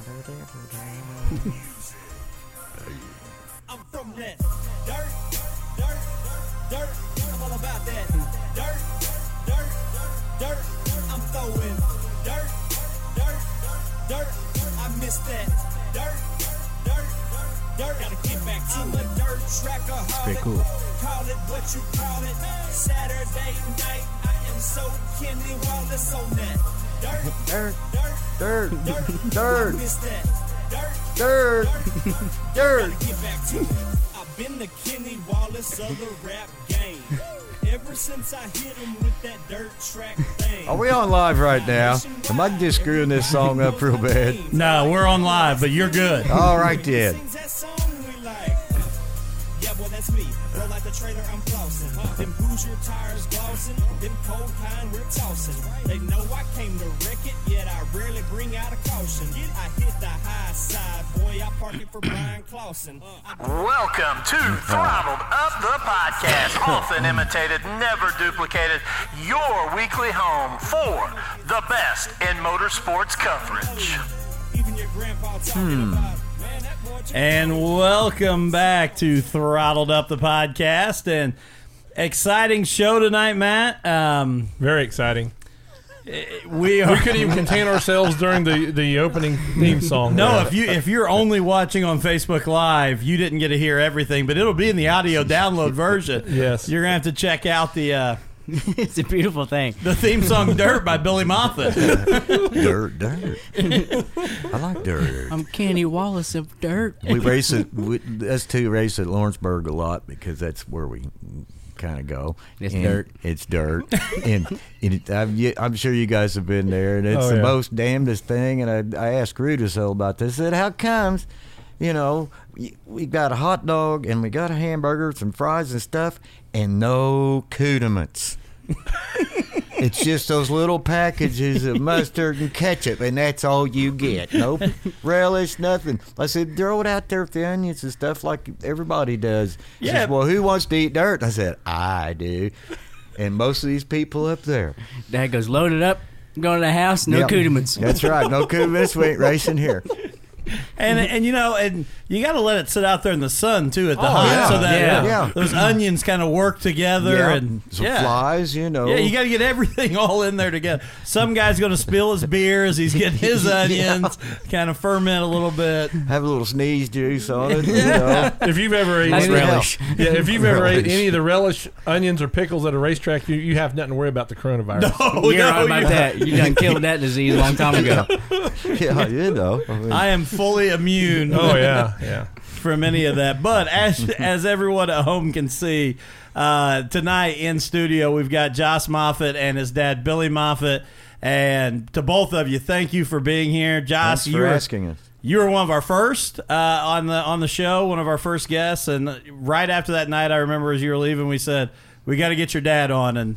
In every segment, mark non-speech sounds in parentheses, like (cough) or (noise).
I'm from that dirt, dirt, dirt. I'm all about that dirt, dirt, dirt. I'm throwing dirt, dirt, dirt. I miss that dirt, dirt, dirt. Gotta get back to I'm a dirt tracker. cool. Call it what you call it. Saturday night, I am so Kenny Wallace on that dirt, Dirt, dirt, dirt, dirt. dirt, I miss dirt. dirt, dirt. Gotta get back to it. I've been the Kenny Wallace of the rap game. Ever since I hit him with that dirt track thing. Are we on live right now? Am I just screwing this song up real bad? No, we're on live, but you're good. All right then. Sings that song we like. Yeah, boy, that's me. Roll like the trailer, I'm flossing. Them Hoosier tires glossing. Them cold kind we're tossing. They know I came to wreck it, yet I rarely bring out a caution. I hit the high side, boy. I park it for Bryan Clauson. Welcome to Throttled Up the Podcast, often imitated, never duplicated, your weekly home for the best in motorsports coverage. Even And welcome back to Throttled Up the Podcast. And exciting show tonight, Matt. Um, Very exciting. we are. We couldn't even contain ourselves during the, the opening theme song. No, if you if you're only watching on Facebook Live, you didn't get to hear everything, but it'll be in the audio download version. Yes. you're gonna have to check out the uh, (laughs) it's a beautiful thing. the theme song "Dirt" by Billy Moffatt. (laughs) Dirt, dirt. I like dirt. I'm Kenny Wallace of Dirt. We race it. We, us two race at Lawrenceburg a lot because that's where we kind of go. It's And dirt. It's dirt, and, and it, I'm, I'm sure you guys have been there, and it's Oh, the yeah. most damnedest thing. And I, I asked Rudisell about this. I said, "How comes?" You know, y- we got a hot dog and we got a hamburger, some fries and stuff, and no cudiments. (laughs) It's just those little packages of mustard and ketchup, and that's all you get. No relish, nothing. I said, throw it out there with the onions and stuff like everybody does. She Yeah. says, well, who wants to eat dirt? I said, I do. And most of these people up there. Dad goes, load it up, go to the house, no Yep. cudiments. That's right. No (laughs) cudiments. We ain't racing here. And and you know, and you got to let it sit out there in the sun too at the Oh, hot, yeah. so that Yeah. uh, Yeah. those onions kind of work together Yeah. and Some yeah. flies, you know. Yeah, you got to get everything (laughs) all in there together. Some guy's going to spill his beer as he's getting his (laughs) onions, kind of ferment a little bit. have a little sneeze juice on it. You know. (laughs) if you've ever ate Nice any, relish. yeah, if you've ever ate any of the relish, onions, or pickles at a racetrack, you, you have nothing to worry about the coronavirus. Oh, You're no, right about you- that. You done killed that disease a long time ago. yeah, you know. I mean, I am fully immune Oh yeah, yeah. from any of that. But as as everyone at home can see, uh, tonight in studio we've got Joss Moffatt and his dad Billy Moffatt. And to both of you, thank you for being here, Joss. thanks you for were asking us. you were one of our first uh, on the on the show, one of our first guests. And right after that night, I remember as you were leaving, we said we got to get your dad on, and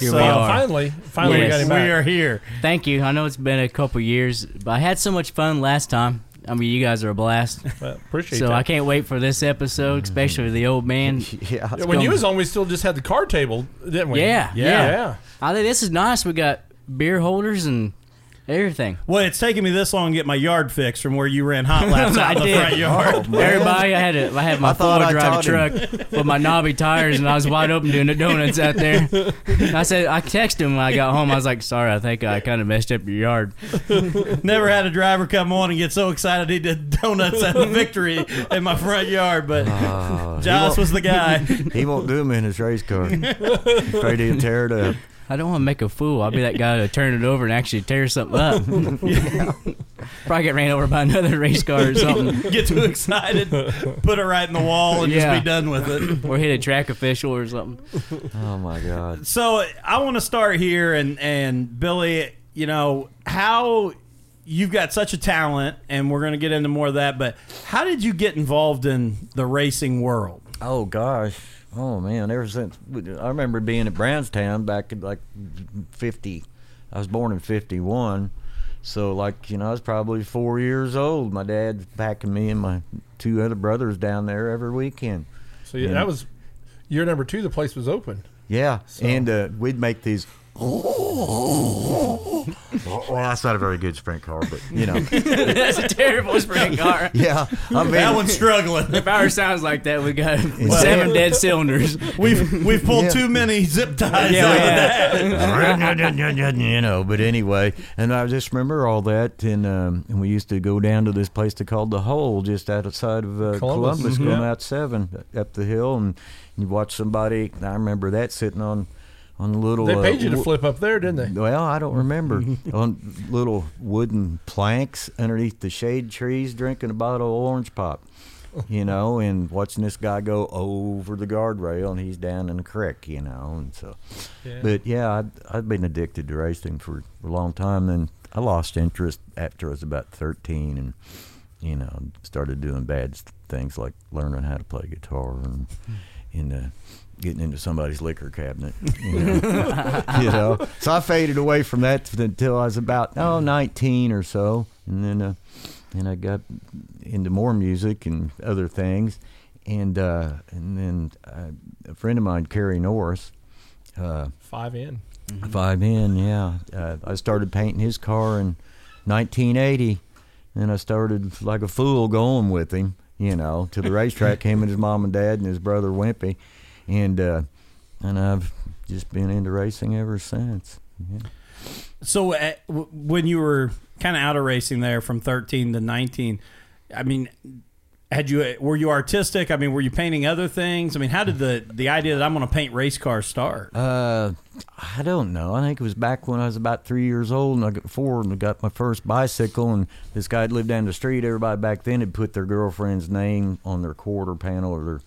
Here so we are. finally, finally we got Yes. him we are here. Thank you. I know it's been a couple years, but I had so much fun last time. I mean, you guys are a blast. Well, appreciate So that. I can't wait for this episode, especially the old man. (laughs) Yeah. Yeah, when you was on, we still just had the card table, didn't we? Yeah, yeah. yeah. yeah. I think this is nice. We got beer holders and everything. Well, it's taken me this long to get my yard fixed from where you ran hot laps I out in the (laughs) did. front yard. Oh. Everybody, I had a, I had my I thought four-wheel I drive taught truck with my knobby tires, and I was wide open doing the donuts out there. And I said, I texted him when I got home. I was like, "Sorry, I think I kind of messed up your yard." Never had a driver come on and get so excited he did donuts at the (laughs) victory in my front yard, but Uh, Joss was the guy. (laughs) He won't do them in his race car. Afraid he'll tear it up. I don't want to make a fool. I'll be that guy to turn it over and actually tear something up. (laughs) Probably get ran over by another race car or something, (laughs) Get too excited, put it right in the wall, and Yeah. just be done with it. or hit a track official or something. Oh my God. So I want to start here, and and Billy, you know how you've got such a talent, and we're going to get into more of that. But how did you get involved in the racing world? Oh gosh. Oh man. Ever since I remember being at Brownstown back in like fifty. I was born in fifty one. So like you know I was probably four years old. My dad packing me and my two other brothers down there every weekend. So yeah, Yeah. that was year number two. The place was open. Yeah, So- and uh, we'd make these well, well, that's not a very good sprint car, but you know, (laughs) That's a terrible sprint car. (laughs) yeah. I mean, That one's struggling. If ours sounds like that, we got seven dead cylinders. We've we've pulled Yeah. too many zip ties Yeah, out of yeah. that. (laughs) you know, but anyway, and I just remember all that, and um, and we used to go down to this place they called the Hole, just outside of uh, Columbus, Columbus, mhm. going out seven up the hill, and you watch somebody. I remember that sitting on on little. They uh, paid you to flip up there, didn't they? Well, I don't remember (laughs) on little wooden planks underneath the shade trees, drinking a bottle of orange pop. You (laughs) know, and watching this guy go over the guardrail, and he's down in the creek. You know, and so. Yeah. But yeah, I'd, I'd been addicted to racing for a long time. Then I lost interest after I was about 13 and, you know, started doing bad things like learning how to play guitar and, and uh, getting into somebody's liquor cabinet. (laughs) You know? (laughs) you know? So I faded away from that until I was about, oh, 19 or so. And then, uh, and I got into more music and other things. And, uh, and then uh, a friend of mine, Kerry Norris, uh, Five in. Five in, yeah. Uh, I started painting his car in 1980, and I started like a fool going with him, you know, to the racetrack. him and his mom and dad and his brother Wimpy, and uh, and I've just been into racing ever since. Yeah. So uh, w- when you were kind of out of racing there from 13 to 19, I mean, had you were you artistic? I mean, were you painting other things? I mean, how did the the idea that I'm going to paint race cars start? Uh, I don't know. I think it was back when I was about three years old, and I got four, and I got my first bicycle. And this guy lived down the street. Everybody back then had put their girlfriend's name on their quarter panel or their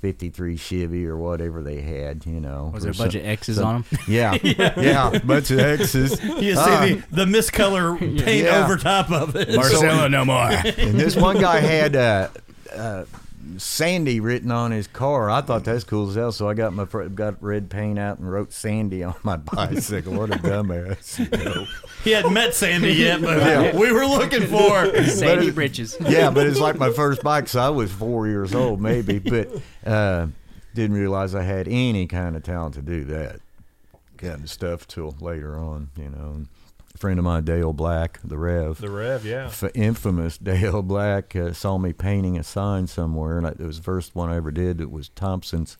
'53 Chevy or whatever they had. You know, Was there a bunch some- of X's some- on them? (laughs) (laughs) Yeah, yeah, bunch of X's. (laughs) You see Ah, the, the miscolor paint Yeah. over top of it. Marcelo, no more. and this one guy had uh, uh, Sandy written on his car. I thought that's cool as hell. So I got my fr- got red paint out and wrote Sandy on my (laughs) bicycle. what a (laughs) dumbass! you know. He hadn't met Sandy yet, but (laughs) we were looking for. Sandy Britches. yeah, but it's like my first bike, so I was four years old, maybe, but uh, didn't realize I had any kind of talent to do that kind of stuff till later on. You know, And a friend of mine, Dale Black, the Rev, The Rev, yeah. f- infamous (laughs) Dale Black, uh, saw me painting a sign somewhere, and I, it was the first one I ever did. It was Thompson's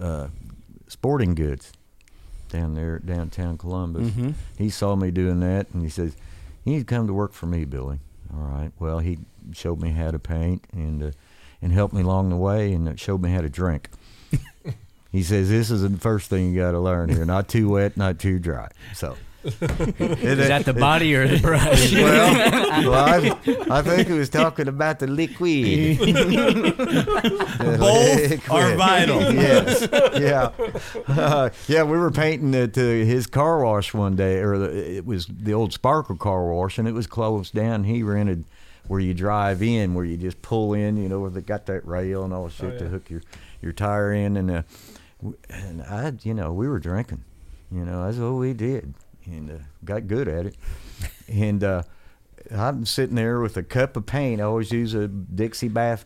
uh, Sporting Goods down there downtown Columbus. He saw me doing that, and he says, "You need to come to work for me, Billy." All right. Well, he showed me how to paint and uh, and helped me along the way, and showed me how to drink. (laughs) he says, "This is the first thing you got to learn here: not too wet, not too dry." So. Is that the body or the brush? (laughs) Well, well I, I think he was talking about the liquid. The Both are vital. Yes, yeah, Uh, (laughs) yeah. We were painting it to his car wash one day, or the, it was the old Sparkle car wash, and it was closed down. He rented where you drive in, where you just pull in, you know, where they got that rail and all the shit to yeah. hook your your tire in, and uh, and I, you know, we were drinking. You know, that's what we did, and uh, got good at it. And uh, I'm sitting there with a cup of paint. I always use a Dixie bath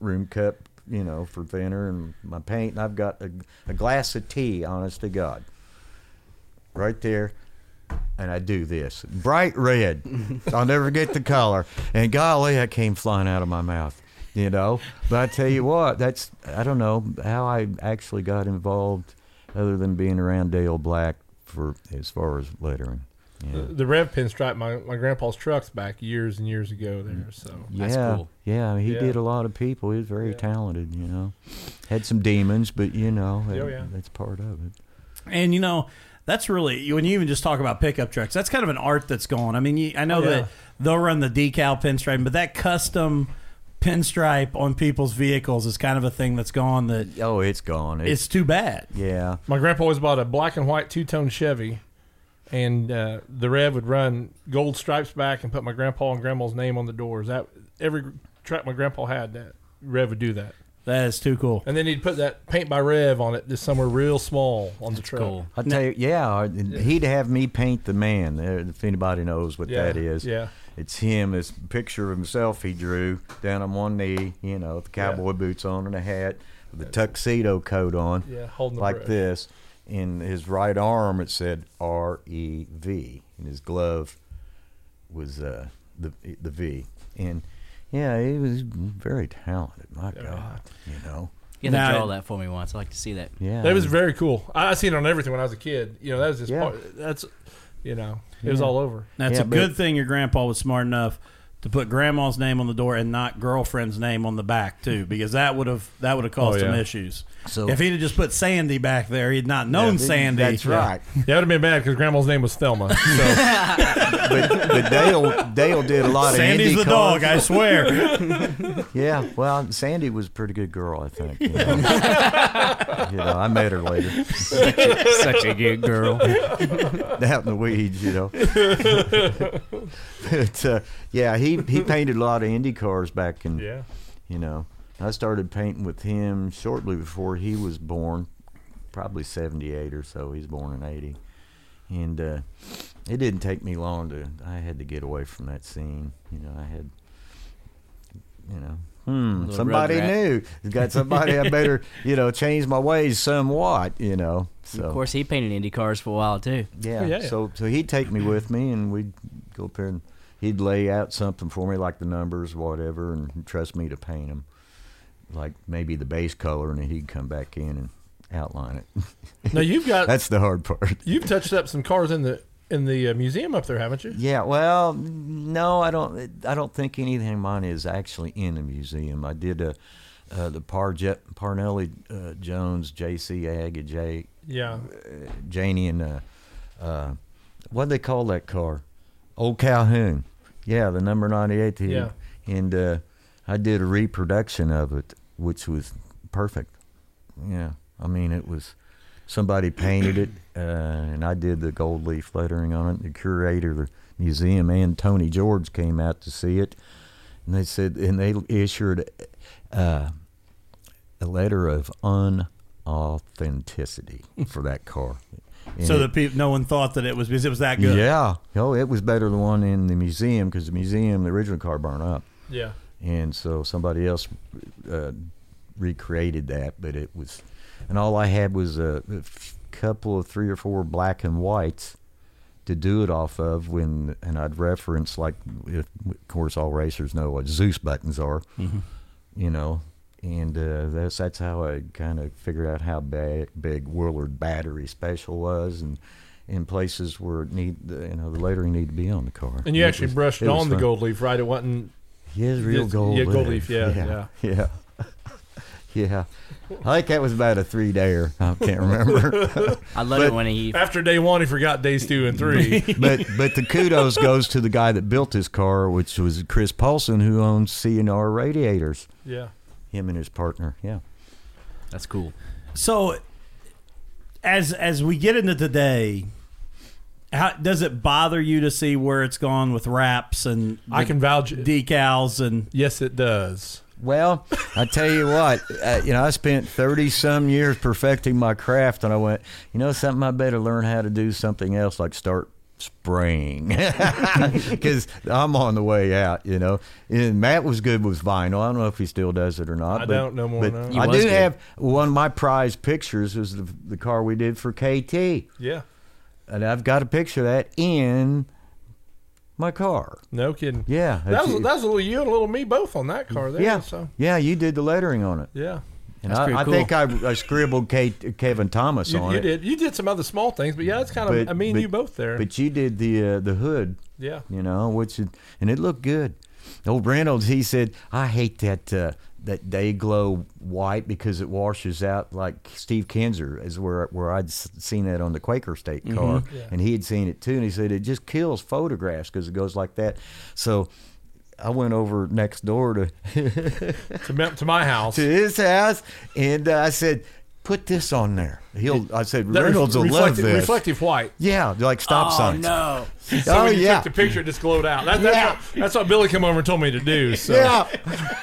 room cup, you know, for thinner and my paint. And I've got a, a glass of tea, honest to God, right there. And I do this bright red. (laughs) I'll never get the color. And golly, that came flying out of my mouth, you know. But I tell you what, that's I don't know how I actually got involved, other than being around Dale Black for as far as lettering. The, Yeah. the Rev pinstripe my, my grandpa's trucks back years and years ago there. Mm. So That's yeah, cool. yeah, he Yeah. did a lot of people. He was very Yeah. talented, you know. Had some demons, but you know, Oh, that- yeah. that's part of it. And you know, that's really when you even just talk about pickup trucks. That's kind of an art that's gone. I mean, you, I know Oh, yeah. that they'll run the decal pinstripe, but that custom pinstripe on people's vehicles is kind of a thing that's gone. That Oh, it's gone. It's, it's too bad. yeah, my grandpa always bought a black and white two tone Chevy, and uh, the Rev would run gold stripes back and put my grandpa and grandma's name on the doors. That every truck my grandpa had, that Rev would do that, That is too cool. and then he'd put that paint by Rev on it, just somewhere real small on the truck. Cool. I tell you, yeah, he'd have me paint the man. If anybody knows what Yeah, that is, yeah. it's him. This picture of himself he drew down on one knee, you know, with the cowboy boots on and a hat, with a tuxedo coat on, Yeah, holding the like brush. this, in his right arm it said R E V, and his glove was uh, the the V. And yeah, he was very talented. My God, you know. You had Now- to draw that for me once. I like to see that. Yeah, That was very cool. I, I seen it on everything when I was a kid. You know, that was just Yeah. part. That's, you know, it was all over. That's Yeah, a good thing your grandpa was smart enough to put grandma's name on the door and not girlfriend's name on the back too, because that would have that would have caused Oh, some issues. So- if he'd have just put Sandy back there, he'd not known Sandy. That's right. Yeah, it would have been bad because Grandma's name was Thelma. So (laughs) but, but Dale Dale did a lot Sandy's of Sandy's the Indy dog. I swear. (laughs) Yeah, well, Sandy was a pretty good girl, I think. You know, You know, I met her later Such a good girl. out in the weeds. You know, but uh, yeah, he he painted a lot of Indy cars back in. yeah, You know, I started painting with him shortly before he was born, probably '78 or so. He's born in '80, and uh, it didn't take me long to. I had to get away from that scene. You know, I had, you know, hmm, somebody rugrat. new. Got somebody I better, (laughs) you know, change my ways somewhat. You know, so Of course, he painted Indy cars for a while too. yeah. Oh, yeah, yeah. So so he'd take me with me, and we'd go up there and he'd lay out something for me, like the numbers, whatever, and trust me to paint them, like maybe the base color, and then he'd come back in and outline it. now you've got (laughs) That's the hard part. you've touched up some cars in the in the uh, museum up there, haven't you? Yeah. Well, no, I don't. I don't think anything of mine is actually in a museum. I did a. Uh, the Parjet, Parnelli uh, Jones, J.C. Ag, and J, Yeah, Janie and uh, uh, what do they call that car? Old Calhoun. Yeah, the number ninety eight. Yeah. And uh, I did a reproduction of it, which was perfect. Yeah, I mean it was. Somebody painted it, uh, and I did the gold leaf lettering on it. The curator of the museum and Tony George came out to see it, and they said, and they issued uh, a letter of unauthenticity for that car. And so it- that people, no one thought that it was because it was that good. yeah, oh, it was better than the one in the museum because the museum, the original car burned up, yeah. and so somebody else uh, recreated that. But it was, and all I had was a couple of three or four black and whites to do it off of. When and I'd reference like, if, of course, all racers know what Dzus buttons are, you know. And uh, that's that's how I kind of figured out how big, big Willard Battery Special was, and in places where it need the, you know the lettering need to be on the car. And you It actually was- brushed it on the gold leaf, right? It wasn't. Yeah, real gold. yeah, gold leaf. leaf, yeah, (laughs) yeah, yeah. yeah. (laughs) I think that was about a three dayer. I can't remember. (laughs) I love But- it when he. After day one, he forgot days two and three. (laughs) but but the kudos goes to the guy that built this car, which was Chris Paulsen, who owns CNR Radiators. yeah. Him and his partner. Yeah. That's cool. So, as as we get into today, how does it bother you to see where it's gone with wraps and I can vouch. decals and Yes, it does. Well, I tell you what, uh, you know, I spent 30 some years perfecting my craft, and I went, you know, something I better learn how to do something else, like start spraying, (laughs) because I'm on the way out, you know. And Matt was good with vinyl. I don't know if he still does it or not. I but, don't no more, But no. He I do good. have one of my prize pictures was the, the car we did for KT, Yeah. and I've got a picture of that in my car. No kidding. Yeah, That was that was a little you and a little me both on that car there. yeah, So yeah. You did the lettering on it. yeah. And That's I, pretty I cool. think I, I scribbled Kate, Kevin Thomas You, on you it. You did. You did some other small things, but yeah, it's kind of But- I mean but- you both there. But you did the uh, the hood, yeah. you know, which and it looked good. Old Reynolds, he said, I hate that uh, that day glow white because it washes out like Steve Kinser is where where I'd seen that on the Quaker State car, Yeah. and he had seen it too, and he said it just kills photographs because it goes like that. So. I went over next door to (laughs) To, to my house. (laughs) to his house, and uh, I said, "Put this on there." He'll. I said, That "Reynolds will love reflective, this." reflective white. Yeah, like stop oh signs. no! (laughs) So oh when you yeah. took the picture, it just glowed out. That, that's, Yeah. what, that's what Billy came over and told me to do. So. Yeah,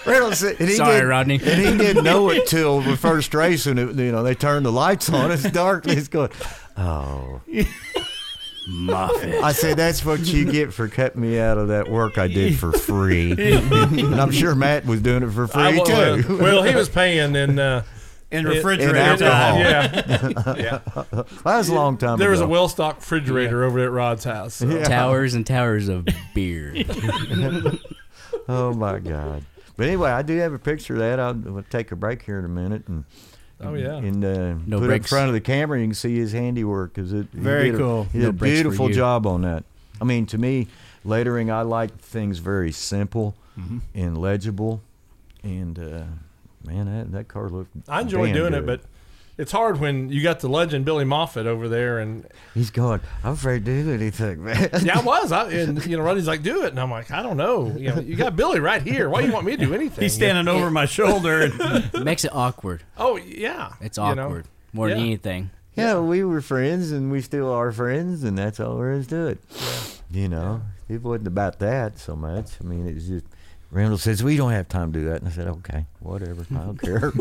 Reynolds. And he Sorry, did, Rodney. And he didn't (laughs) know it till the first race, and it, you know they turned the lights on. It's dark. He's going, "Oh." Muffin. I said, "That's what you get for cutting me out of that work I did for free." (laughs) and I'm sure Matt was doing it for free I wa- too. well, he was paying, and uh, in It- refrigerator in time. alcohol. (laughs) Yeah, That was a long time ago. there was a well stocked refrigerator over at Rod's house. so. Yeah. Towers and towers of (laughs) beer. (laughs) Oh my God! But anyway, I do have a picture of that. I'll, we'll take a break here in a minute and. Oh, yeah. and uh, No put it in breaks. front of the camera. You can see his handiwork because it he Very did a- cool. He did No a breaks for beautiful you. job on that. I mean, to me, lettering, I like things very simple Mm-hmm. and legible. And uh, man, that that car looked. I enjoy damn doing it, but it's hard when you got the legend Billy Moffatt over there, and he's going. I'm afraid to do anything, man. (laughs) yeah, I was. I, and you know, Rodney's like, "Do it," and I'm like, "I don't know." You know, you got Billy right here. Why do you want me to do (laughs) anything? He's standing over my shoulder. And, It (laughs) makes it awkward. Oh yeah, It's you know. awkward more than Yeah. anything. Yeah, we were friends, and we still are friends, and that's all there is to it. You know, it wasn't about that so much. I mean, it was just. Randall says we don't have time to do that, and I said, okay, whatever, I don't care.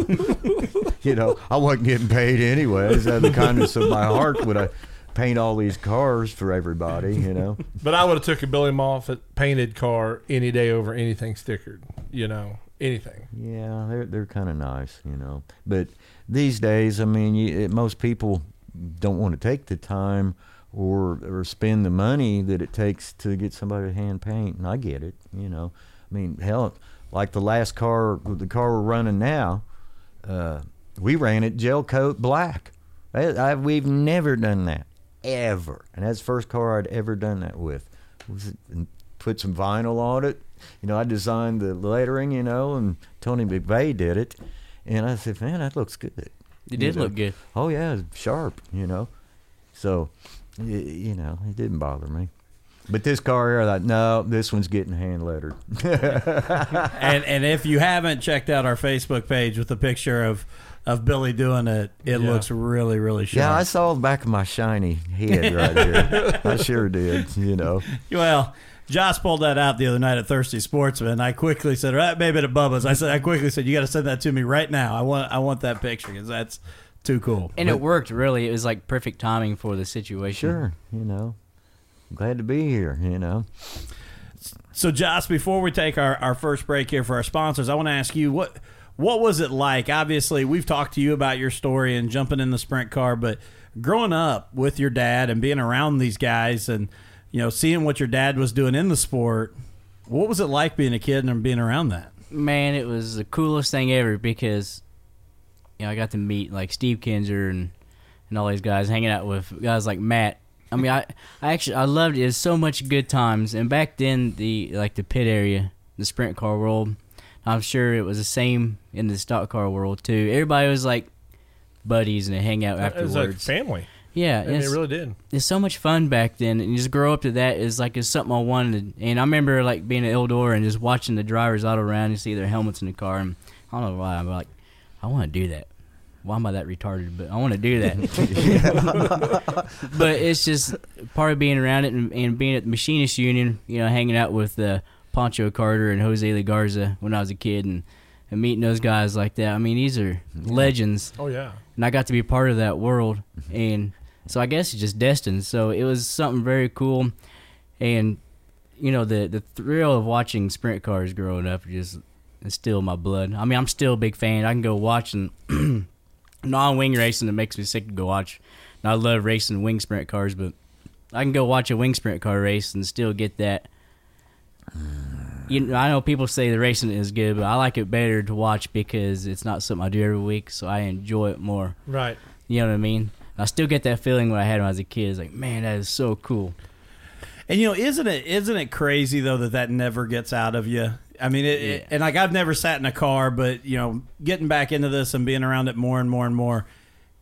(laughs) you know, I wasn't getting paid anyways. Out of the kindness of my heart, would I paint all these cars for everybody? You know, But I would have took a Billy Moffatt painted car any day over anything stickered. You know, anything. yeah, they're they're kind of nice, you know. But these days, I mean, you, it, most people don't want to take the time or or spend the money that it takes to get somebody to hand paint, and I get it, you know. I mean, hell, like the last car, the car we're running now, uh, we ran it gel coat black. I, I, we've never done that ever, and that's the first car I'd ever done that with. Was it, and put some vinyl on it. You know, I designed the lettering, you know, and Tony McVeigh did it, and I said, man, that looks good. It You did know? look good. Oh yeah, sharp, you know. So, you know, it didn't bother me. But this car here, I thought, no, this one's getting hand lettered. (laughs) and and if you haven't checked out our Facebook page with the picture of of Billy doing it, it Yeah. looks really really sharp. yeah, I saw the back of my shiny head right here. (laughs) I sure did, you know. Well, Joss pulled that out the other night at Thirsty Sportsman. I quickly said, "Right, maybe to Bubba's." I said, I quickly said, "You got to send that to me right now. I want, I want that picture because that's too cool." And it worked really. It was like perfect timing for the situation. Sure, you know. Glad to be here, you know. So, Joss, before we take our, our first break here for our sponsors, I want to ask you what what was it like? Obviously, we've talked to you about your story and jumping in the sprint car, but growing up with your dad and being around these guys and you know seeing what your dad was doing in the sport, what was it like being a kid and being around that? Man, it was the coolest thing ever because you know I got to meet like Steve Kinser and and all these guys, hanging out with guys like Matt. I mean, I I actually I loved it. It was so much good times. And back then, the like the pit area, the sprint car world, I'm sure it was the same in the stock car world too. Everybody was like buddies and they hang out It was afterwards. like family. yeah, I mean, it really did. it's so much fun back then, and just grow up to that is like it's something I wanted. And I remember like being at Eldora and just watching the drivers all around and see their helmets in the car, and I don't know why I'm like, I want to do that. Why am I that retarded? But I want to do that. (laughs) but it's just part of being around it and, and being at the machinist union. You know, hanging out with uh, Pancho Carter and Josele Garza when I was a kid, and, and meeting those guys like that. I mean, these are legends Oh yeah. and I got to be part of that world, and so I guess it's just destined. So it was something very cool, and you know the the thrill of watching sprint cars growing up just is still in my blood. I mean, I'm still a big fan. I can go watch and (clears throat) non-wing racing. It makes me sick to go watch. And I love racing wing sprint cars, but I can go watch a wing sprint car race and still get that. You know, I know people say the racing is good, but I like it better to watch because it's not something I do every week, so I enjoy it more. Right. You know what I mean? I still get that feeling when I had when I was a kid. It's like, man, that is so cool. And you know, isn't it isn't it crazy though that that never gets out of you? I mean, it, it- Yeah. and like I've never sat in a car, but you know, getting back into this and being around it more and more and more,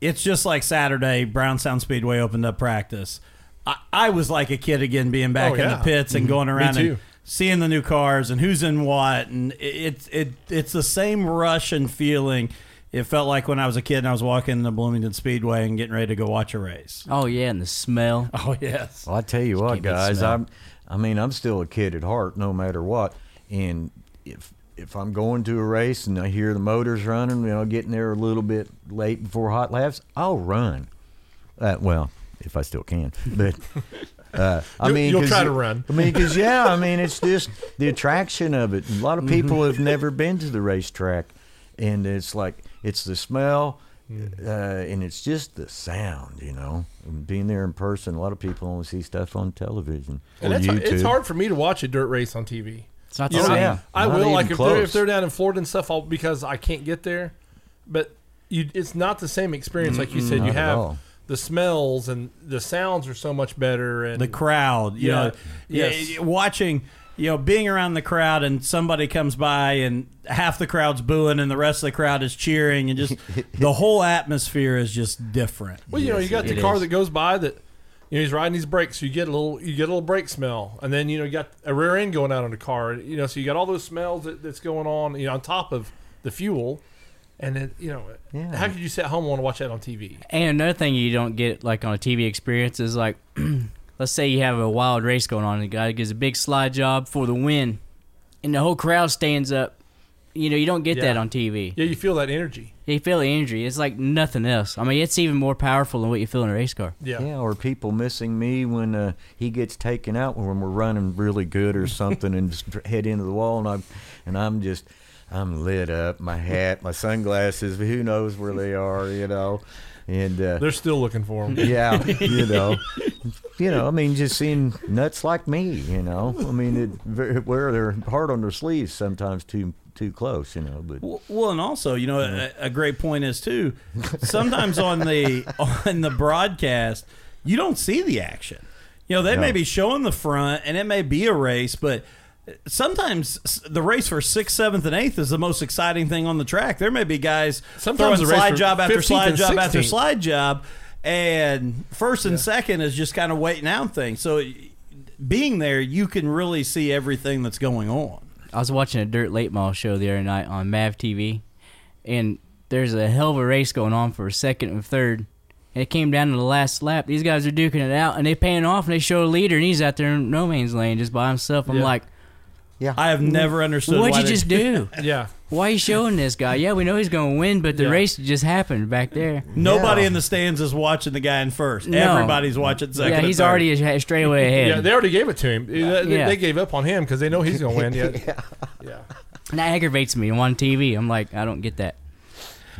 it's just like Saturday. Brownstown Speedway opened up practice. I, I was like a kid again, being back Oh, in the pits and mm-hmm. going around and seeing the new cars and who's in what, and it's it it's the same rush and feeling. It felt like when I was a kid and I was walking in the Bloomington Speedway and getting ready to go watch a race. Oh yeah, and the smell. (laughs) Oh yes. Well, I tell you what, can't beat the guys. I'm, I mean, I'm still a kid at heart, no matter what. And if if I'm going to a race and I hear the motors running, you know, getting there a little bit late before hot laps, I'll run. Uh, well, if I still can, but. Uh, I (laughs) mean, you'll try to run. I mean, because yeah, I mean, it's (laughs) just the attraction of it. A lot of people have never been to the racetrack, and it's like it's the smell, Mm. uh, and it's just the sound. You know, being there in person. A lot of people only see stuff on television And or that's, YouTube. it's hard for me to watch a dirt race on TV. It's not You the know, same. yeah. I Not will even like if they're, if close. they're down in Florida and stuff, I'll, because I can't get there. But you, it's not the same experience. Like you said, Not you at have all. the smells and the sounds are so much better. And the crowd. You Yeah. know, yeah, watching. You know, being around the crowd and somebody comes by and half the crowd's booing and the rest of the crowd is cheering and just (laughs) the whole atmosphere is just different. Well, you know, you got the it car is. that goes by that you know he's riding these brakes, so you get a little you get a little brake smell, and then you know you got a rear end going out on the car, you know, so you got all those smells that, that's going on, you know, on top of the fuel, and then you know, Yeah. how could you sit at home and want to watch that on TV? And another thing you don't get like on a TV experience is like, (clears throat) let's say you have a wild race going on, and the guy gives a big slide job for the win, and the whole crowd stands up. You know, you don't get that on TV. Yeah, you feel that energy. You feel the energy. It's like nothing else. I mean, it's even more powerful than what you feel in a race car. Yeah, Yeah, or people missing me when uh, he gets taken out when we're running really good or something and just head into the wall and I'm and I'm just I'm lit up, my hat, my sunglasses, who knows where they are, you know, and uh, they're still looking for them. yeah, (laughs) you know, you know, I mean, just seeing nuts like me, you know, I mean, it, ver- wear their heart on their sleeves sometimes too too close, you know, but Well- Well, and also, you know, a, a great point is too. Sometimes on the (laughs) on the broadcast, you don't see the action. You know, they may be showing the front, and it may be a race, but sometimes the race for sixth, seventh, and eighth is the most exciting thing on the track. There may be guys Sometimes throwing slide job after slide and job after slide job, and first and second is just kind of waiting out things. So, being there, you can really see everything that's going on. I was watching a dirt late model show the other night on Mav TV, and there's a hell of a race going on for second and third. And it came down to the last lap. These guys are duking it out, and they paying off, and they show a leader, and he's out there in no man's lane just by himself. I'm Yeah. like, I have never understood. what'd why you they- just do? (laughs) Yeah, Why are you showing this guy? Yeah, we know he's going to win, but the Yeah. race just happened back there. Nobody Yeah. in the stands is watching the guy in first. No. Everybody's watching second. yeah, and he's third. already a- straight away ahead. yeah, they already gave it to him. They, they- Yeah. they gave up on him because they know he's going to win. (laughs) Yeah, yeah. and that aggravates me on TV. I'm like, I don't get that.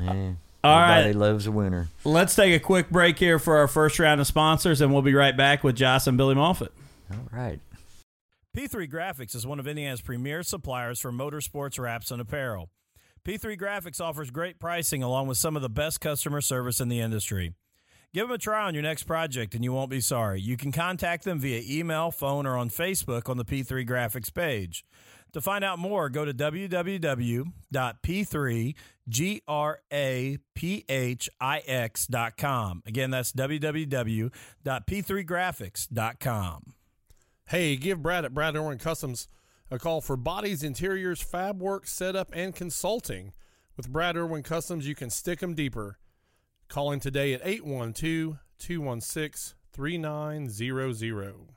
yeah, All everybody right. loves a winner. Let's take a quick break here for our first round of sponsors, and we'll be right back with Joss and Billy Moffatt. All right. P3 Graphix is one of Indiana's premier suppliers for motorsports wraps and apparel. P3 Graphix offers great pricing along with some of the best customer service in the industry. Give them a try on your next project and you won't be sorry. You can contact them via email, phone, or on Facebook on the P3 Graphix page. To find out more, go to www.p3graphix.com. Again, that's www.p3graphix.com. Hey, give Brad at Brad Erwin Customs a call for bodies, interiors, fab work, setup, and consulting. With Brad Erwin Customs, you can stick 'em deeper. Calling today at 812 216 3900.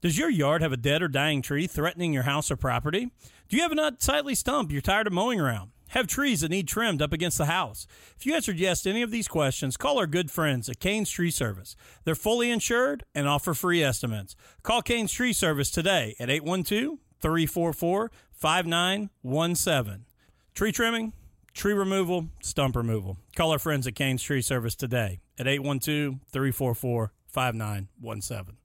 Does your yard have a dead or dying tree threatening your house or property? Do you have an unsightly stump you're tired of mowing around? Have trees that need trimmed up against the house? If you answered yes to any of these questions, call our good friends at Cain's Tree Service. They're fully insured and offer free estimates. Call Cain's Tree Service today at 812 344 5917. Tree trimming, tree removal, stump removal. Call our friends at Cain's Tree Service today at 812 344 5917.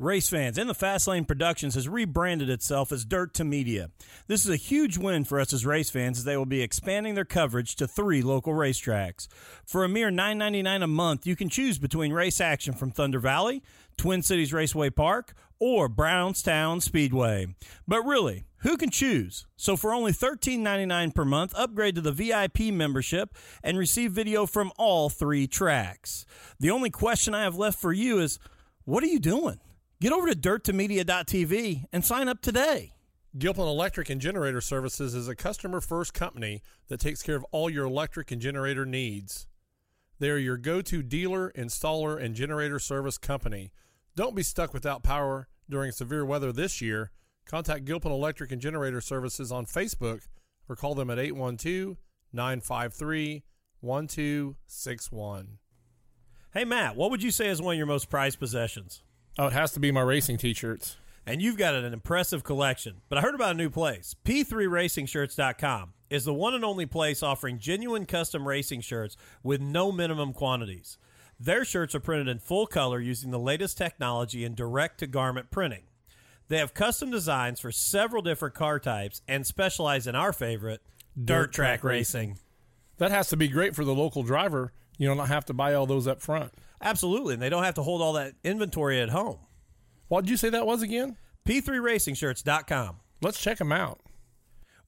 Race Fans and the Fastlane Productions has rebranded itself as Dirt2Media. This is a huge win for us as race fans as they will be expanding their coverage to three local racetracks. For a mere $9.99 a month, you can choose between race action from Thunder Valley, Twin Cities Raceway Park, or Brownstown Speedway. But really, who can choose? So for only $13.99 per month, upgrade to the VIP membership and receive video from all three tracks. The only question I have left for you is what are you doing? Get over to dirt2media.tv and sign up today. Gilpin Electric and Generator Services is a customer first company that takes care of all your electric and generator needs. They are your go to dealer, installer, and generator service company. Don't be stuck without power during severe weather this year. Contact Gilpin Electric and Generator Services on Facebook or call them at 812 953 1261. Hey, Matt, what would you say is one of your most prized possessions? Oh, it has to be my racing t shirts. And you've got an impressive collection. But I heard about a new place, P3RacingShirts.com. is the one and only place offering genuine custom racing shirts with no minimum quantities. Their shirts are printed in full color using the latest technology in direct to garment printing. They have custom designs for several different car types and specialize in our favorite, dirt, track, racing. That has to be great for the local driver. You don't have to buy all those up front. Absolutely, and they don't have to hold all that inventory at home. What did you say that was again? P3RacingShirts.com. Let's check them out.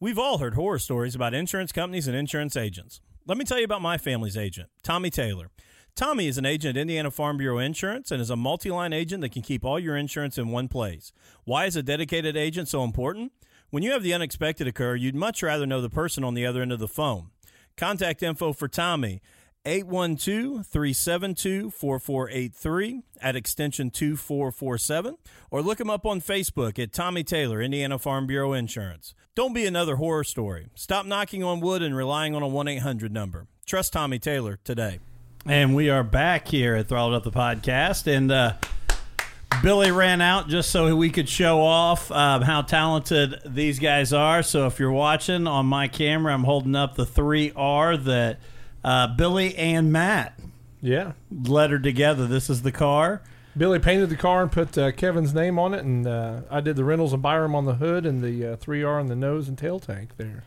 We've all heard horror stories about insurance companies and insurance agents. Let me tell you about my family's agent, Tommy Taylor. Tommy is an agent at Indiana Farm Bureau Insurance and is a multi line agent that can keep all your insurance in one place. Why is a dedicated agent so important? When you have the unexpected occur, you'd much rather know the person on the other end of the phone. Contact info for Tommy 812 372 4483 at extension 2447 or look him up on Facebook at Tommy Taylor, Indiana Farm Bureau Insurance. Don't be another horror story. Stop knocking on wood and relying on a 1 800 number. Trust Tommy Taylor today. And we are back here at Throttled Up the Podcast. And uh, Billy ran out just so we could show off um, how talented these guys are. So if you're watching on my camera, I'm holding up the 3R that uh, Billy and Matt Yeah. lettered together. This is the car. Billy painted the car and put uh, Kevin's name on it, and uh, I did the Reynolds and Byram on the hood and the uh, 3R on the nose and tail tank there.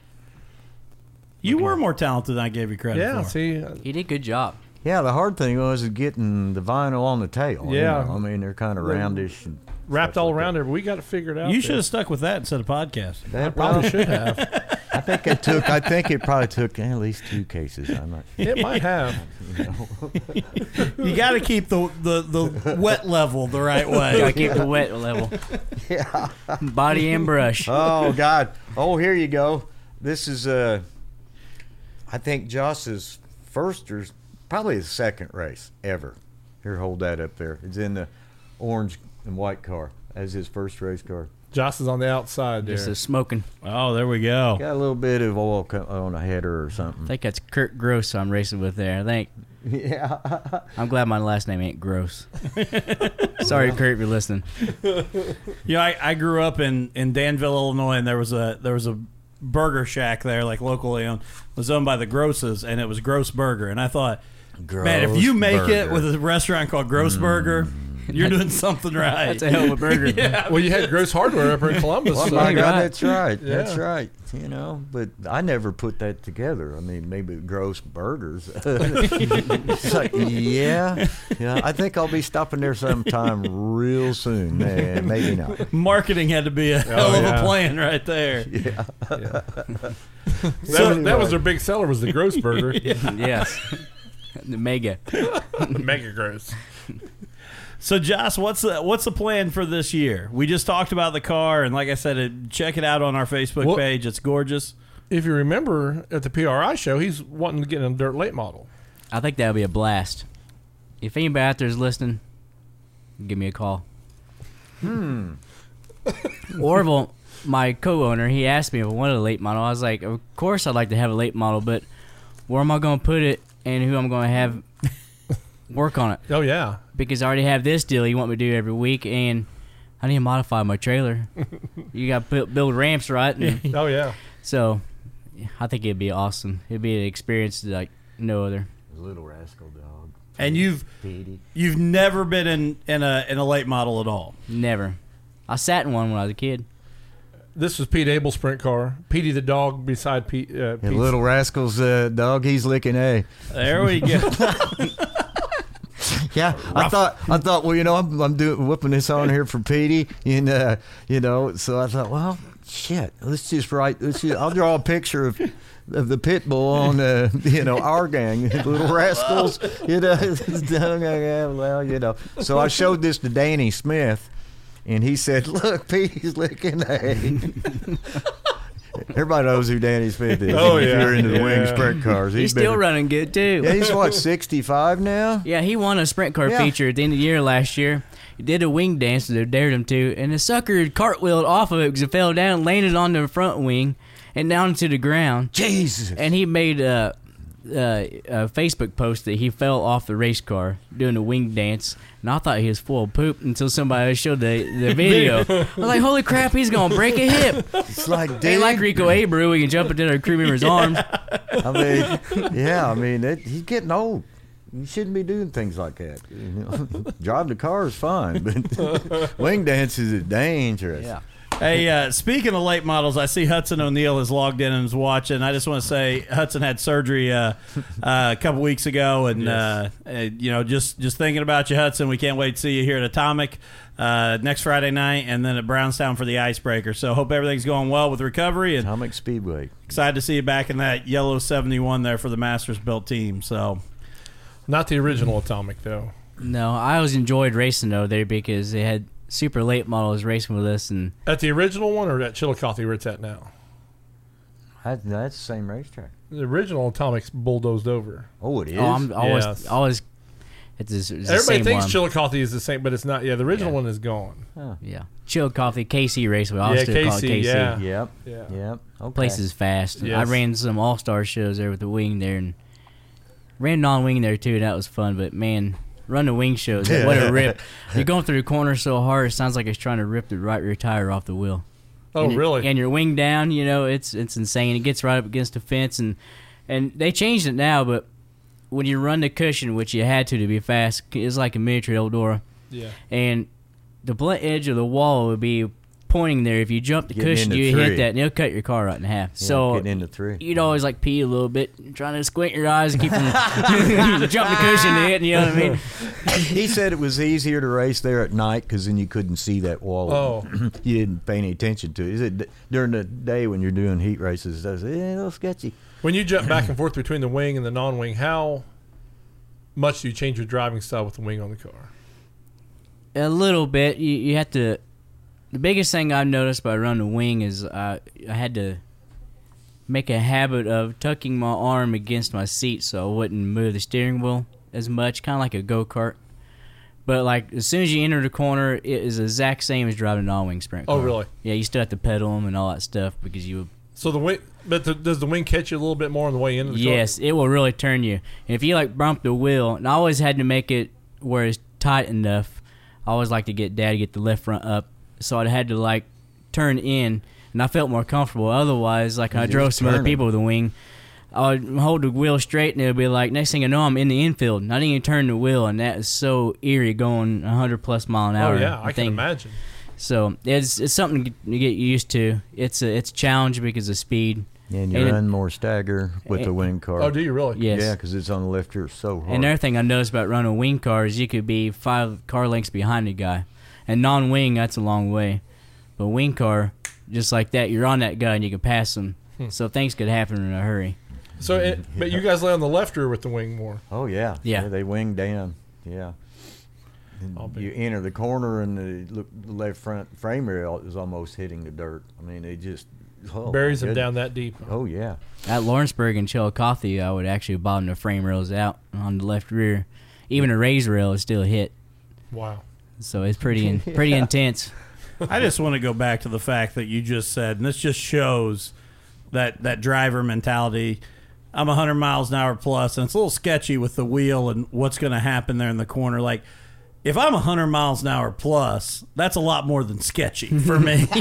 You were more talented than I gave you credit Yeah, for. see, uh, He did a good job. Yeah, the hard thing was getting the vinyl on the tail. you Yeah. know. I mean they're kind of roundish and wrapped all like around that. there, but we got to figure it figured out. You there. should have stuck with that instead of podcast. That Probably should (laughs) have. I think it took. I think it probably took at least two cases. I'm not. It might have. (laughs) You got to keep the, the, the wet level the right Gotta way. keep the wet level. (laughs) Yeah. Body and brush. Oh God. Oh, here you go. This is uh, I think Joss's first or probably his second race ever. Here, hold that up there. It's in the orange and white car as his first race car. Joss is on the outside there. Just a smoking. Oh, there we go. Got a little bit of oil co- on a header or something. I think that's Kurt Gross I'm racing with there. I think. Yeah. I'm glad my last name ain't Gross. (laughs) Sorry, Kurt, if you're listening. (laughs) Yeah, I, I grew up in, in Danville, Illinois, and there was a there was a burger shack there, like locally owned, was owned by the Grosses, and it was Gross Burger. And I thought, Gross man, if you make it Gross with a restaurant called Gross mm. Burger, (laughs) you're doing something right. (laughs) That's a hell of a burger. (laughs) yeah. well, you had Gross Hardware up here in Columbus. Well, so- my God, that's right. That's right. You know, but I never put that together. I mean, maybe gross burgers. it's like, yeah, yeah. I think I'll be stopping there sometime real soon. Eh, maybe not. Marketing had to be a hell of yeah. a plan right there. that, was, that was their big seller was the Gross Burger. yes. The mega. Mega Gross. So, Joss, what's the what's the plan for this year? We just talked about the car, and like I said, it, check it out on our Facebook Well- page. It's gorgeous. If you remember at the PRI show, he's wanting to get a dirt late model. I think that would be a blast. If anybody out there is listening, give me a call. Hmm. Orville, my co-owner, he asked me if I wanted a late model. I was like, of course I'd like to have a late model, but where am I going to put it and who I'm going to have (laughs) work on it? Oh yeah, Because I already have this deal you want me to do every week, and I need to modify my trailer. (laughs) you got to build, build ramps right, and (laughs) oh yeah. so I think it'd be awesome. It'd be an experience like no other. Little rascal dog. And you've Petey. you've never been in, in a in a late model at all. Never. I sat in one when I was a kid. This was Pete Abel's sprint car. Petey the dog beside Pete. Uh, Pete's- little rascal's uh, dog. He's licking a. There we go. (laughs) Yeah, I thought I thought well, you know, I'm, I'm doing whipping this on here for Petey, and uh, you know, so I thought, well, shit, let's just write. Let's just, I'll draw a picture of of the pit bull on, uh, (laughs) you know, our gang, (laughs) little rascals, you know. (laughs) well, you know. So I showed this to Danny Smith, and he said, "Look, Petey's licking hay." Everybody knows who Danny Smith is. Oh, if yeah. you're into the wing Yeah. sprint cars. He's been- still running good too. Yeah, he's what (laughs) 65 now. Yeah, he won a sprint car Yeah. feature at the end of the year last year. He did a wing dance that they dared him to, and the sucker cartwheeled off of it because it fell down, landed on the front wing, and down to the ground. Jesus. And he made uh, uh, a Facebook post that he fell off the race car doing a wing dance, and I thought he was full of poop until somebody showed the, the (laughs) video. I was like, "Holy crap, he's gonna break a hip!" It's like, they like Rico Abreu, we can jump into a crew member's (laughs) arms. I mean, yeah, I mean, it, he's getting old. You shouldn't be doing things like that. You (laughs) know? Driving the car is fine, but wing dances is dangerous. Yeah. Hey, uh, speaking of late models, I see Hudson O'Neal is logged in and is watching. I just want to say Hudson had surgery uh, uh, a couple weeks ago, and uh, uh, you know, just just thinking about you, Hudson. We can't wait to see you here at Atomic uh, next Friday night, and then at Brownstown for the Icebreaker. So hope everything's going well with recovery, and Atomic Speedway. excited to see you back in that yellow seventy one there for the Mastersbilt team. So Not the original Atomic though. No, I always enjoyed racing though there because they had super late models racing with us, and At the original one or at Chillicothe where it's at now? That, that's the same racetrack. The original Atomic's bulldozed over. Oh, it is. oh, I'm always Yes. always it's, it's the Everybody same thinks one. Chillicothe is the same, but it's not. Yeah, the original Yeah. one is gone. yeah, Chillicothe KC Raceway. I Yeah, still call it KC, KC. yeah. Yep. Yeah. Yep. Okay. Place is fast. I ran some All Star shows there with the wing there, and ran non wing there too. That was fun. But man, run the wing shows. what a rip! (laughs) You're going through the corner so hard, it sounds like it's trying to rip the right rear tire off the wheel. Oh, and it- really? and your wing down, you know, it's it's insane. It gets right up against the fence, and and they changed it now, but when you run the cushion, which you had to to be fast, it's like a miniature Eldora, yeah. and the blunt edge of the wall would be pointing there. If you jump the Getting cushion, you three. hit that, and it'll cut your car right in half. Yeah, so getting into three. you'd always like pee a little bit, trying to squint your eyes and keep from (laughs) (laughs) jump the cushion to hit. You know what I mean? he said it was easier to race there at night because then you couldn't see that wall. Oh. (clears throat) you didn't pay any attention to it. He said d- during the day when you're doing heat races, that's eh, a little sketchy. When you jump back and (clears throat) forth between the wing and the non-wing, how much do you change your driving style with the wing on the car? A little bit. You you have to. The biggest thing I've noticed by running the wing is I I had to make a habit of tucking my arm against my seat so I wouldn't move the steering wheel as much, kind of like a go kart. But like as soon as you enter the corner, it is the exact same as driving an all wing sprint. Oh, car. Oh, really? Yeah, you still have to pedal them and all that stuff because you. So the wing, but the, does the wing catch you a little bit more on the way into the car? Yes, it will really turn you. And if you like bump the wheel, and I always had to make it where it's tight enough. I always like to get dad to get the left front up, so I had to like turn in, and I felt more comfortable. Otherwise, like I You're drove just some other people with a wing, I would hold the wheel straight, and it would be like next thing I know, I'm in the infield. And I didn't even turn the wheel, and that is so eerie going 100 plus mile an hour. Oh hour. yeah, I can imagine. So it's it's something to get- used to. It's a it's a challenge because of speed. And you And it- run more stagger with the wing car. Oh, do you really? Yes. Yeah, because it's on the left rear so hard. And another thing I noticed about running a wing car is you could be five car lengths behind the guy. And non wing, that's a long way. But wing car, just like that, you're on that guy and you can pass him. Hmm. So things could happen in a hurry. So, it, but you guys lay on the left rear with the wing more. oh yeah. Yeah. They wing down. Yeah. And I'll bet. you enter the corner and the left front frame rail is almost hitting the dirt. I mean, they just oh, Buries them down that deep. Oh yeah. At Lawrenceburg and Chillicothe, I would actually bottom the frame rails out on the left rear. Even a raised rail is still hit. Wow. So it's pretty in, (laughs) pretty intense. I just want to go back to the fact that you just said, and this just shows that that driver mentality. I'm 100 miles an hour plus, and it's a little sketchy with the wheel and what's going to happen there in the corner. Like, if I'm 100 miles an hour plus, that's a lot more than sketchy for me. (laughs) (laughs)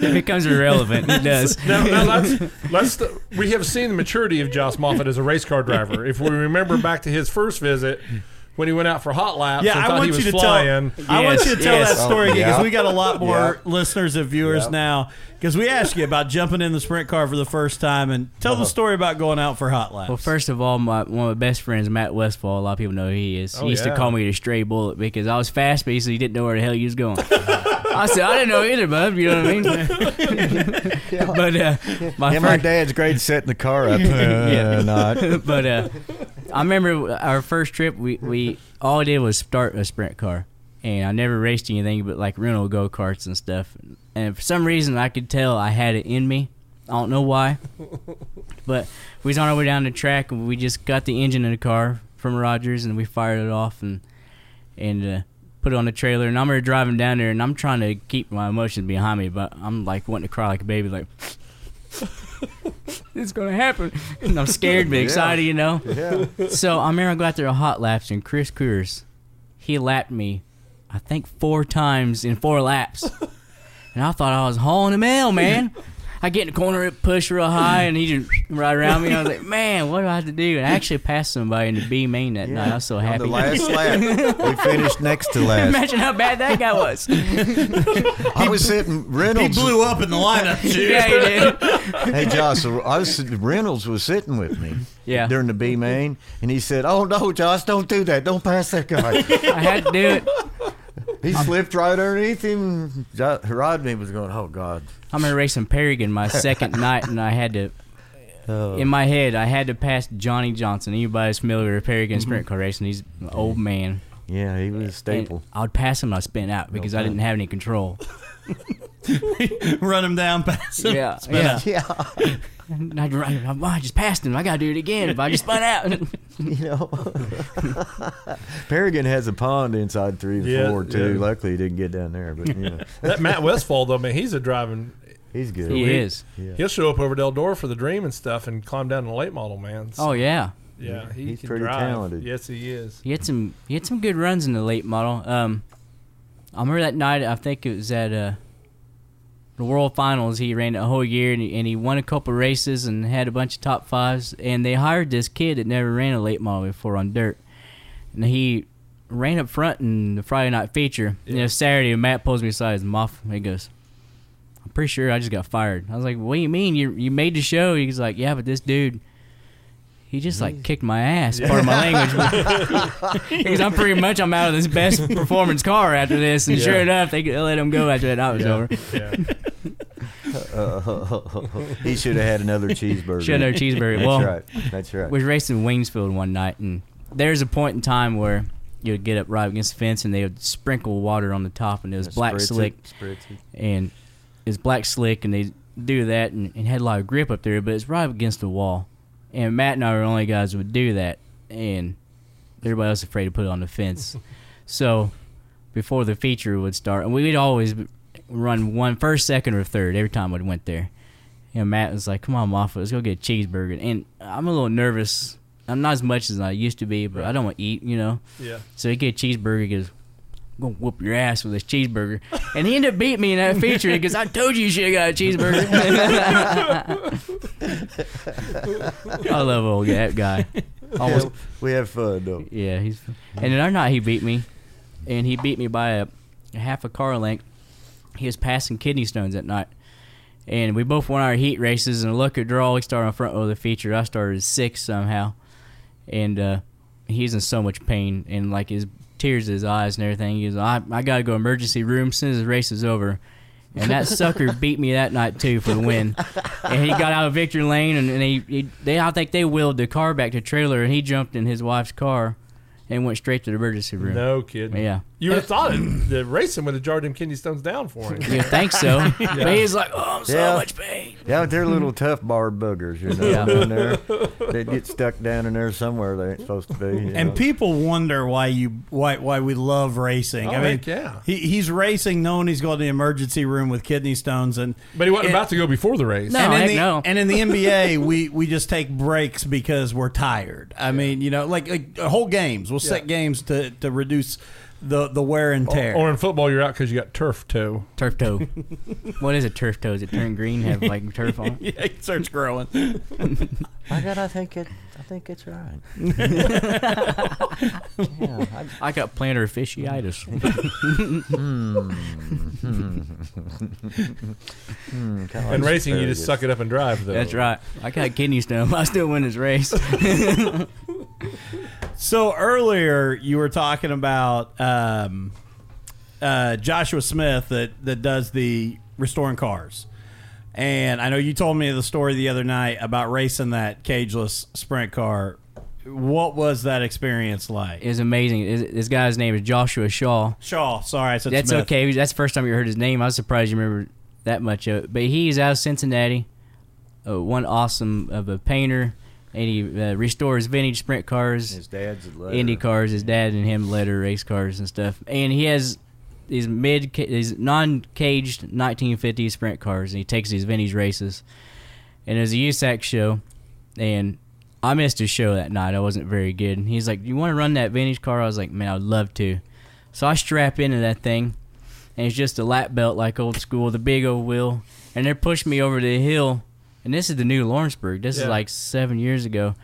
It becomes irrelevant. It does. Now, now let's, let's we have seen the maturity of Joss Moffatt as a race car driver. If we remember back to his first visit when he went out for hot laps yeah, and I want he was you to flying. tell. I want you to tell yes. that story Oh, because yeah. we got a lot more Yeah. listeners and viewers Yep. now. Because we asked you about jumping in the sprint car for the first time, and tell the story about going out for hot laps. Well, first of all, my one of my best friends, Matt Westfall, a lot of people know who he is. Oh, he used yeah. to call me the stray bullet because I was fast, but he said he didn't know where the hell he was going. I said, I didn't know either, bub. You know what I mean? (laughs) but uh, my Yeah, my first, dad's great setting the car up. (laughs) Yeah. Uh, not. (laughs) but uh, I remember our first trip. We we all I did was start a sprint car, and I never raced anything but like rental go karts and stuff. And for some reason, I could tell I had it in me. I don't know why, (laughs) but we was on our way down the track, and we just got the engine in the car from Rogers, and we fired it off and and uh, put it on the trailer. And I'm driving down there, and I'm trying to keep my emotions behind me, but I'm like wanting to cry like a baby, like. (laughs) it's gonna happen. And (laughs) I'm scared but excited, you know. Yeah. So I remember I got there a hot laps and Chris Coors, he lapped me, I think four times in four laps, and I thought I was hauling a mail, man. I get in the corner, it push real high, and he just right around me. I was like, man, what do I have to do? And I actually passed somebody in the B main that night. I was so On happy. the last lap, (laughs) we finished next to last. Imagine how bad that guy was. (laughs) I was sitting Reynolds. He blew up in the lineup. too. yeah, he did. (laughs) Hey Joss, so I was Reynolds was sitting with me Yeah. during the B main, and he said, "Oh no, Joss, don't do that. Don't pass that guy." I had to do it. He slipped right underneath him. Jo- Rodney was going, "Oh God." I'm gonna racing Paragon my second (laughs) night, and I had to. Oh. In my head, I had to pass Johnny Johnson. Anybody's familiar with Paragon mm-hmm. sprint car racing? He's an old man. Yeah, he was a And staple. I would pass him. and I'd spin out because I didn't have any control. (laughs) (laughs) Run him down, pass him. Yeah, spin yeah. out. Yeah, And I'd, I'm- I just passed him. I gotta do it again. If I just spun out. (laughs) you know. (laughs) Paragon has a pond inside three to Yeah, four too. yeah. Luckily, he didn't get down there, but you know, (laughs) That Matt Westfall though, man, he's a driving. he's good. he is. He'll show up over Eldora for the Dream and stuff, and climb down in the late model, man. So, Oh yeah. yeah, he he's can pretty drive. talented. Yes, he is. He had some. He had some good runs in the late model. Um, I remember that night. I think it was at uh, the World Finals. He ran a whole year and he, and he won a couple races and had a bunch of top fives. And they hired this kid that never ran a late model before on dirt, and he ran up front in the Friday night feature. You know, Saturday, Matt pulls me aside. His muff. He goes. I'm pretty sure I just got fired. I was like, "What do you mean? You you made the show?" He's like, "Yeah, but this dude, he just like mm. kicked my ass." Part of my language, (laughs) because I'm pretty much I'm out of this best performance car after this, and sure enough, they let him go after that night was over. Yeah. he should have had another cheeseburger. Should have cheeseburger. That's well, right. That's right. we was racing in Wingsfield one night, and there's a point in time where you'd get up right against the fence, and they would sprinkle water on the top, and it was black Spritz slick, spritz it. and it's black slick, and they do that, and, and had a lot of grip up there, but it's right up against the wall, and Matt and I were the only guys who would do that, and everybody else was afraid to put it on the fence, (laughs) so before the feature would start, and we'd always run one first, second, or third every time we went there. And Matt was like, "Come on, Moffatt, let's go get a cheeseburger." And I'm a little nervous. I'm not as much as I used to be, but I don't want to eat, you know. Yeah. So he get a cheeseburger. He goes, "I'm gonna whoop your ass with this cheeseburger," and he ended up beating me in that feature because I told you you should have got a cheeseburger. (laughs) I love old that guy. Almost Yeah, we have fun though. yeah, he's. And another night he beat me, and he beat me by a, a half a car length. He was passing kidney stones at night, and we both won our heat races. And look at draw, he started on front row of the feature. I started sixth somehow, and uh, he's in so much pain and like his tears in his eyes and everything. He goes, I, I gotta go emergency room as soon as the race is over. And that sucker (laughs) beat me that night too for the win. And he got out of victory lane, and, and he, he they I think they wheeled the car back to trailer, and he jumped in his wife's car, and went straight to the emergency room. No kidding. Yeah. You would have eh. thought it, the racing would have jarred them kidney stones down for him. You think so? (laughs) But he's like, oh, I'm so Yeah. much pain. Yeah, they're little tough barred boogers, you know, Yeah. down there. (laughs) They get stuck down in there somewhere they ain't supposed to be. you And know. people wonder why you why why we love racing. Oh, I mean, heck yeah. he, he's racing knowing he's going to the emergency room with kidney stones, and But he wasn't And- about to go before the race. No. and in heck the no. and in the (laughs) NBA we we just take breaks because we're tired. I mean, you know, like, like uh, whole games. We'll set games to to reduce the the wear and tear. Or in football, you're out because you got turf toe. Turf toe. (laughs) what is a turf toe? Is it turn green? Have like turf on? it? (laughs) yeah, it starts growing. (laughs) I got. I think it. I think it's right. yeah, I, I got plantar fasciitis. mm, kinda In racing, you just suck it up and drive. Though. That's right. I got kidney stone. I still win this race. So earlier you were talking about um, uh, Joshua Smith that that does the restoring cars, and I know you told me the story the other night about racing that cageless sprint car. What was that experience like? It's amazing. This- This guy's name is Joshua Shaw. Shaw, sorry, I said That's Smith. okay. That's the first time you heard his name. I was surprised you remember that much of it. But he's out of Cincinnati. Uh, one awesome of a painter, and he uh, restores vintage sprint cars. His dad's. Indy cars. His dad and him letter race cars and stuff. And he has these mid, these non-caged 1950s sprint cars, and he takes these vintage races. and it was a USAC show, and I missed his show that night. I wasn't very good. And he's like, "You want to run that vintage car?" I was like, "Man, I'd love to." So I strap into that thing, and it's just a lap belt like old school, the big old wheel, and they're pushing me over the hill. And this is the new Lawrenceburg. This is like seven years ago,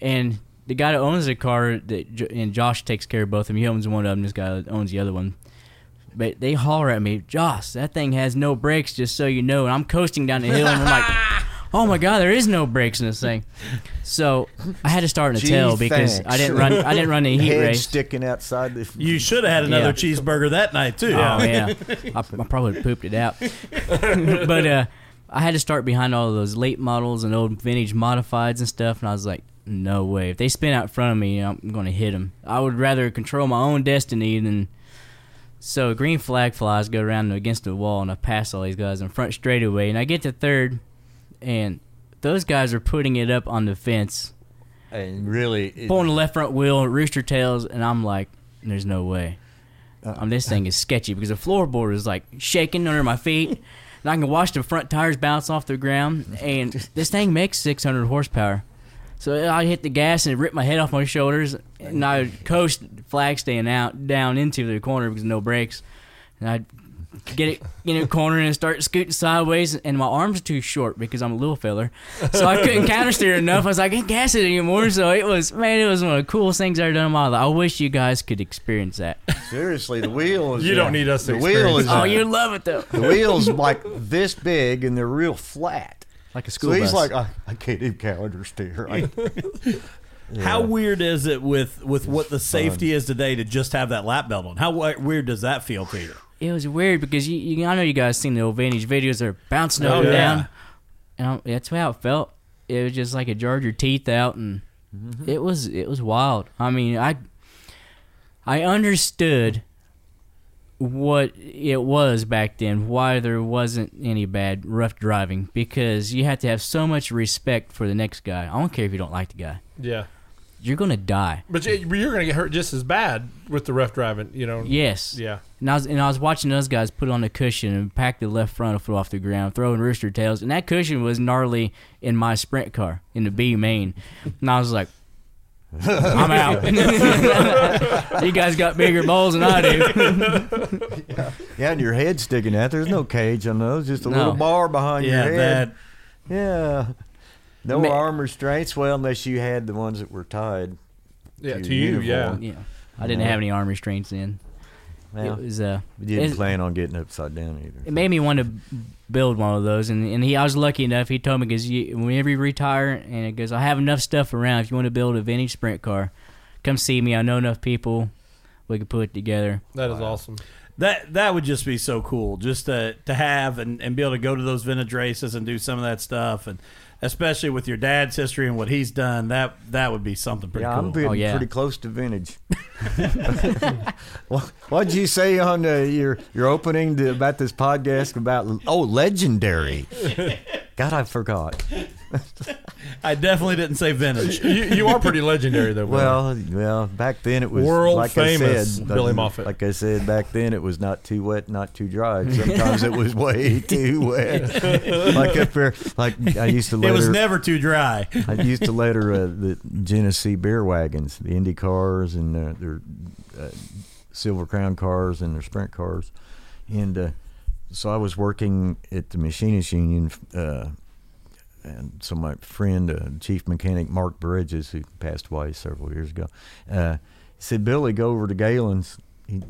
and the guy that owns the car, that and Josh takes care of both of them. He owns one of them. This guy owns the other one. But they holler at me, Joss, that thing has no brakes, just so you know. And I'm coasting down the hill, and I'm like, (laughs) oh my god, there is no brakes in this thing. So I had to start in a Gee, tail because I didn't run. I didn't run a heat (laughs) Head race. sticking outside the. You should have had another Yeah. cheeseburger that night too. Oh (laughs) yeah, I, I probably pooped it out. but uh, I had to start behind all of those late models and old vintage modifieds and stuff, and I was like, no way. If they spin out in front of me, I'm going to hit them. I would rather control my own destiny than. So green flag flies go around against the wall, and I pass all these guys in front straightaway, and I get to third, and those guys are putting it up on the fence, And really, it- pulling the left front wheel, rooster tails, and I'm like, there's no way. Um, this thing is sketchy because the floorboard is like shaking under my feet, (laughs) and I can watch the front tires bounce off the ground. And this thing makes 600 horsepower, so I hit the gas and it ripped my head off my shoulders, and I coast flag staying out down into the corner because no brakes, and I get it in a corner and start scooting sideways, and my arms are too short because I'm a little feller, so I couldn't (laughs) counter steer enough. I was like, I can't gas it anymore. So it was man, it was one of the coolest things I've ever done in my life. I wish you guys could experience that. seriously, the wheel is. (laughs) You don't need us to The wheel is. Oh, you love it though, the wheel's like this big and they're real flat. like a So school he's bus. like, I, I can't even calendar steer. I, How weird is it with with what the safety is today to just have that lap belt on? How weird does that feel to you? It was weird because you, you I know you guys seen the old vintage videos. They're bouncing up Oh, and yeah. down, and I, that's how it felt. It was just like it jarred your teeth out, and mm-hmm. it was it was wild. I mean, I I understood what it was back then, why there wasn't any bad rough driving, because you had to have so much respect for the next guy. I don't care if you don't like the guy; Yeah. you're gonna die. But you're going to get hurt just as bad with the rough driving, you know. Yes. Yeah. And I was and I was watching those guys put on the cushion and pack the left front foot off the ground, throwing rooster tails, and that cushion was gnarly in my sprint car in the B main, and I was like, (laughs) I'm out. (laughs) you guys got bigger balls than I do. yeah, and your head sticking out. There's no cage on those, just a No. little bar behind Yeah, your that head. Yeah. No Ma- arm restraints. Well, unless you had the ones that were tied. Yeah, To to you, uniform. yeah. yeah, I didn't have any arm restraints in. Well, It was uh, you didn't it's- plan on getting upside down either. it made me want to build one of those, and and he I was lucky enough. He told me because whenever you retire, and it goes, I have enough stuff around. If you want to build a vintage sprint car, come see me. I know enough people. We could put it together. That is awesome. that that would just be so cool, just to to have and, and be able to go to those vintage races and do some of that stuff, and especially with your dad's history and what he's done, that that would be something pretty yeah, cool. I'm getting Oh, yeah. pretty close to vintage. (laughs) what what'd you say on uh, your your opening to, about this podcast about? Oh, legendary. God, I forgot. I definitely didn't say vintage. (laughs) You, you are pretty legendary, though. brother. Well, well, back then it was World like famous I said, Billy like- Moffatt. Like I said, back then it was not too wet, not too dry. (laughs) Sometimes it was way too wet. like up there, like I used to (laughs) It was never too dry. I used to let her uh, the Genesee beer wagons, the Indy cars, and uh, their uh, Silver Crown cars and their sprint cars, and uh, so I was working at the Machinists Union. And so my friend, uh, chief mechanic Mark Bridges, who passed away several years ago, uh, said, "Billy, go over to Galen's. He,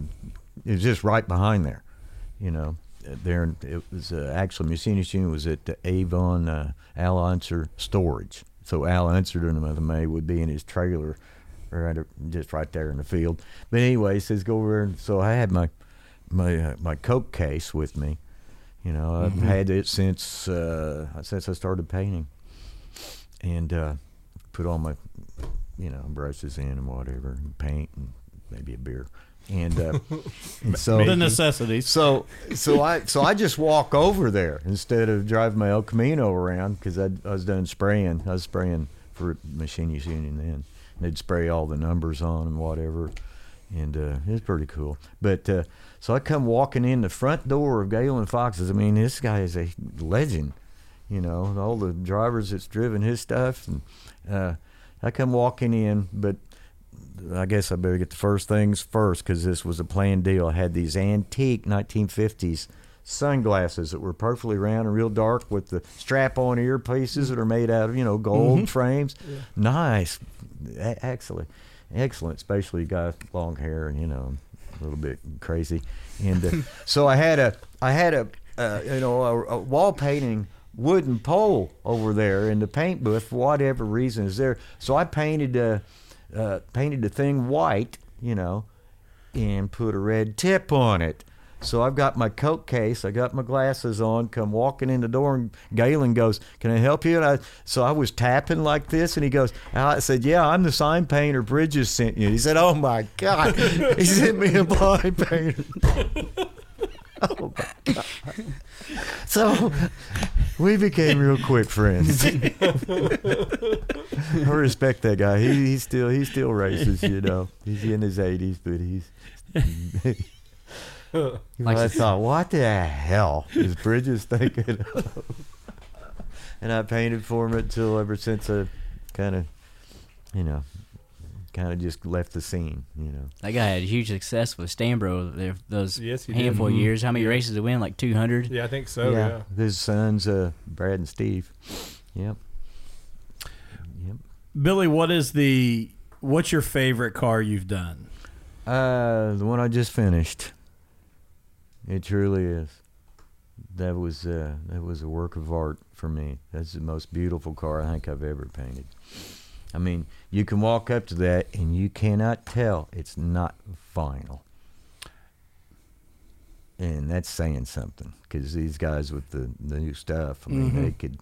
it was just right behind there, you know. Uh, There, it was uh, actually Machinist Union was at the Avon uh, Al Unser storage. So Al Unser during the month of May would be in his trailer, right, just right there in the field. But anyway, he says, "Go over." there." So I had my my uh, my Coke case with me. You know, I've had it since uh, since I started painting, and uh, put all my you know brushes in and whatever, and paint and maybe a beer, and, uh, (laughs) and so The necessities. so so I so I just walk over there instead of driving my El Camino around because I, I was done spraying. I was spraying for Machinists Union then. And they'd spray all the numbers on and whatever, and uh, it was pretty cool. But uh, so I come walking in the front door of Galen Fox's. I mean, this guy is a legend. you know, all the drivers that's driven his stuff. And uh, I come walking in, but I guess I better get the first things first because this was a planned deal. I had these antique 1950s sunglasses that were perfectly round and real dark with the strap-on earpieces that are made out of you know gold frames. Nice, A- excellent, excellent. Especially got long hair and you know a little bit crazy. And uh, (laughs) so I had a I had a uh, you know a, a wall painting wooden pole over there in the paint booth for whatever reason is there. So I painted uh, uh, painted the thing white, you know, and put a red tip on it. So I've got my Coke case, I got my glasses on, come walking in the door, and Galen goes, "Can I help you?" And I, so I was tapping like this, and he goes, I said, "Yeah, I'm the sign painter. Bridges sent you." He said, "Oh my God, (laughs) he sent me a blind painter." (laughs) oh my God. So we became real quick friends. (laughs) I respect that guy. He he's still he still races, you know. He's in his eighties, but he's. (laughs) I thought, what the hell is Bridges thinking of? (laughs) And I painted for him until ever since I kind of, you know, kind of just left the scene, you know. That guy had huge success with Stanbrough there those Yes, he did. handful of years. How many races did he win? Like 200? Yeah, I think so. Yeah. His sons, uh, Brad and Steve. Yep. Yep. Billy, what is the what's your favorite car you've done? Uh, the one I just finished. It truly is. That was uh, that was a work of art for me. That's the most beautiful car I think I've ever painted. I mean, you can walk up to that and you cannot tell it's not vinyl. And that's saying something because these guys with the, the new stuff, I mean, they could,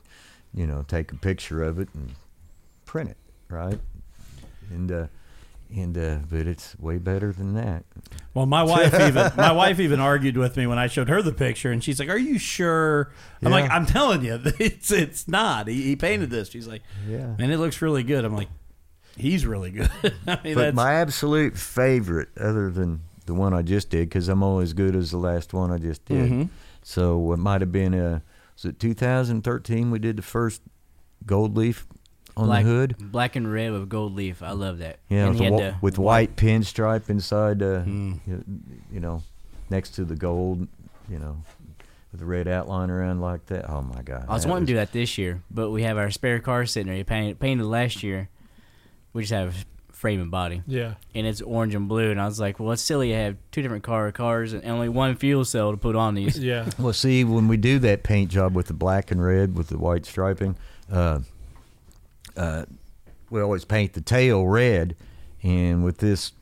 you know, take a picture of it and print it, right? And uh, and uh, but it's way better than that. Well, my (laughs) wife even my wife even argued with me when I showed her the picture, and she's like, "Are you sure?" I'm like, "I'm telling you, (laughs) it's it's not." He, he painted this. She's like, Yeah. and it looks really good." I'm like, "He's really good." (laughs) I mean, But my absolute favorite, other than the one I just did, because I'm only as good as the last one I just did. Mhm. So it might have been uh was it 2013 we did the first gold leaf on Black, the hood. Black and red with gold leaf. I love that. Yeah, And with, he had wa- the with white pinstripe inside, uh, Hmm. you, you know, next to the gold, you know, with the red outline around like that. Oh my God! I was that wanting to do that this year, but we have our spare car sitting there. He painted, painted last year. We just have frame and body, Yeah. and it's orange and blue. And I was like, well, it's silly to have two different car cars and only one fuel cell to put on these. Yeah. (laughs) Well, see, when we do that paint job with the black and red with the white striping, uh, uh, we always paint the tail red, and with this,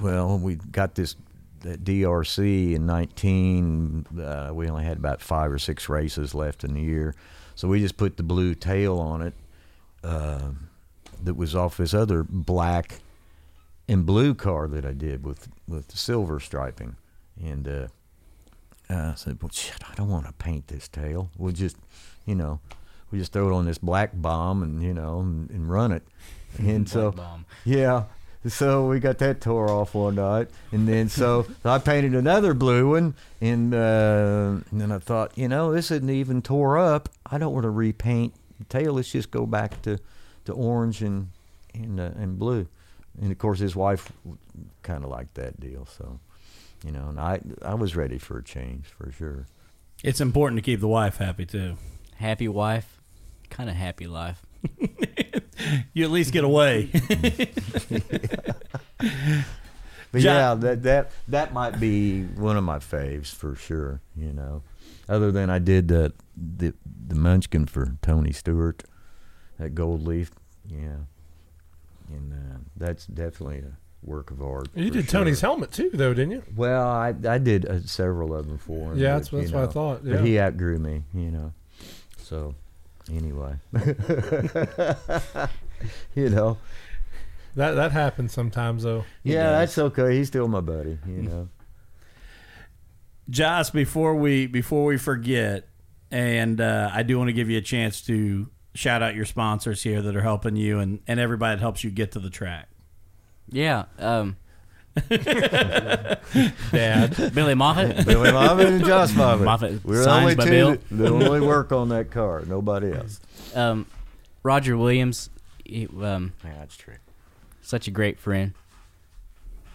well, we got this that DRC in 19. Uh, we only had about five or six races left in the year, so we just put the blue tail on it. Uh, that was off this other black and blue car that I did with with the silver striping, and. Uh, I said, well, shit, I don't want to paint this tail. We'll just, you know, we just throw it on this black bomb and, you know, and, and run it. (laughs) And so, bomb. yeah. So we got that tore off one night. And then so (laughs) I painted another blue one. And, uh, and then I thought, you know, this isn't even tore up. I don't want to repaint the tail. Let's just go back to, to orange and, and, uh, and blue. And of course, his wife kind of liked that deal. So, you know, and I I was ready for a change for sure. it's important to keep the wife happy too. Happy wife, kind of happy life. (laughs) You at least get away. (laughs) But Ja- yeah, that that that might be one of my faves for sure. You know, other than I did the the the Munchkin for Tony Stewart, that gold leaf. Yeah, and uh, that's definitely a work of art. You did sure. Tony's helmet too, though, didn't you? Well, I I did uh, several of them for him. Yeah, but, that's- that's you what I know, thought, But he outgrew me, you know. So, anyway, (laughs) you know. That that happens sometimes, though. Yeah, that's okay. He's still my buddy, you (laughs) know. Joss, before we before we forget, and uh, I do want to give you a chance to shout out your sponsors here that are helping you and, and everybody that helps you get to the track. Yeah. Um, Dad. Billy Moffatt. Billy Moffatt and Joss Moffatt. Moffatt, We're the only by two Bill. that, that only work on that car. Nobody else. Um, Roger Williams. He, um, Yeah, that's true. such a great friend.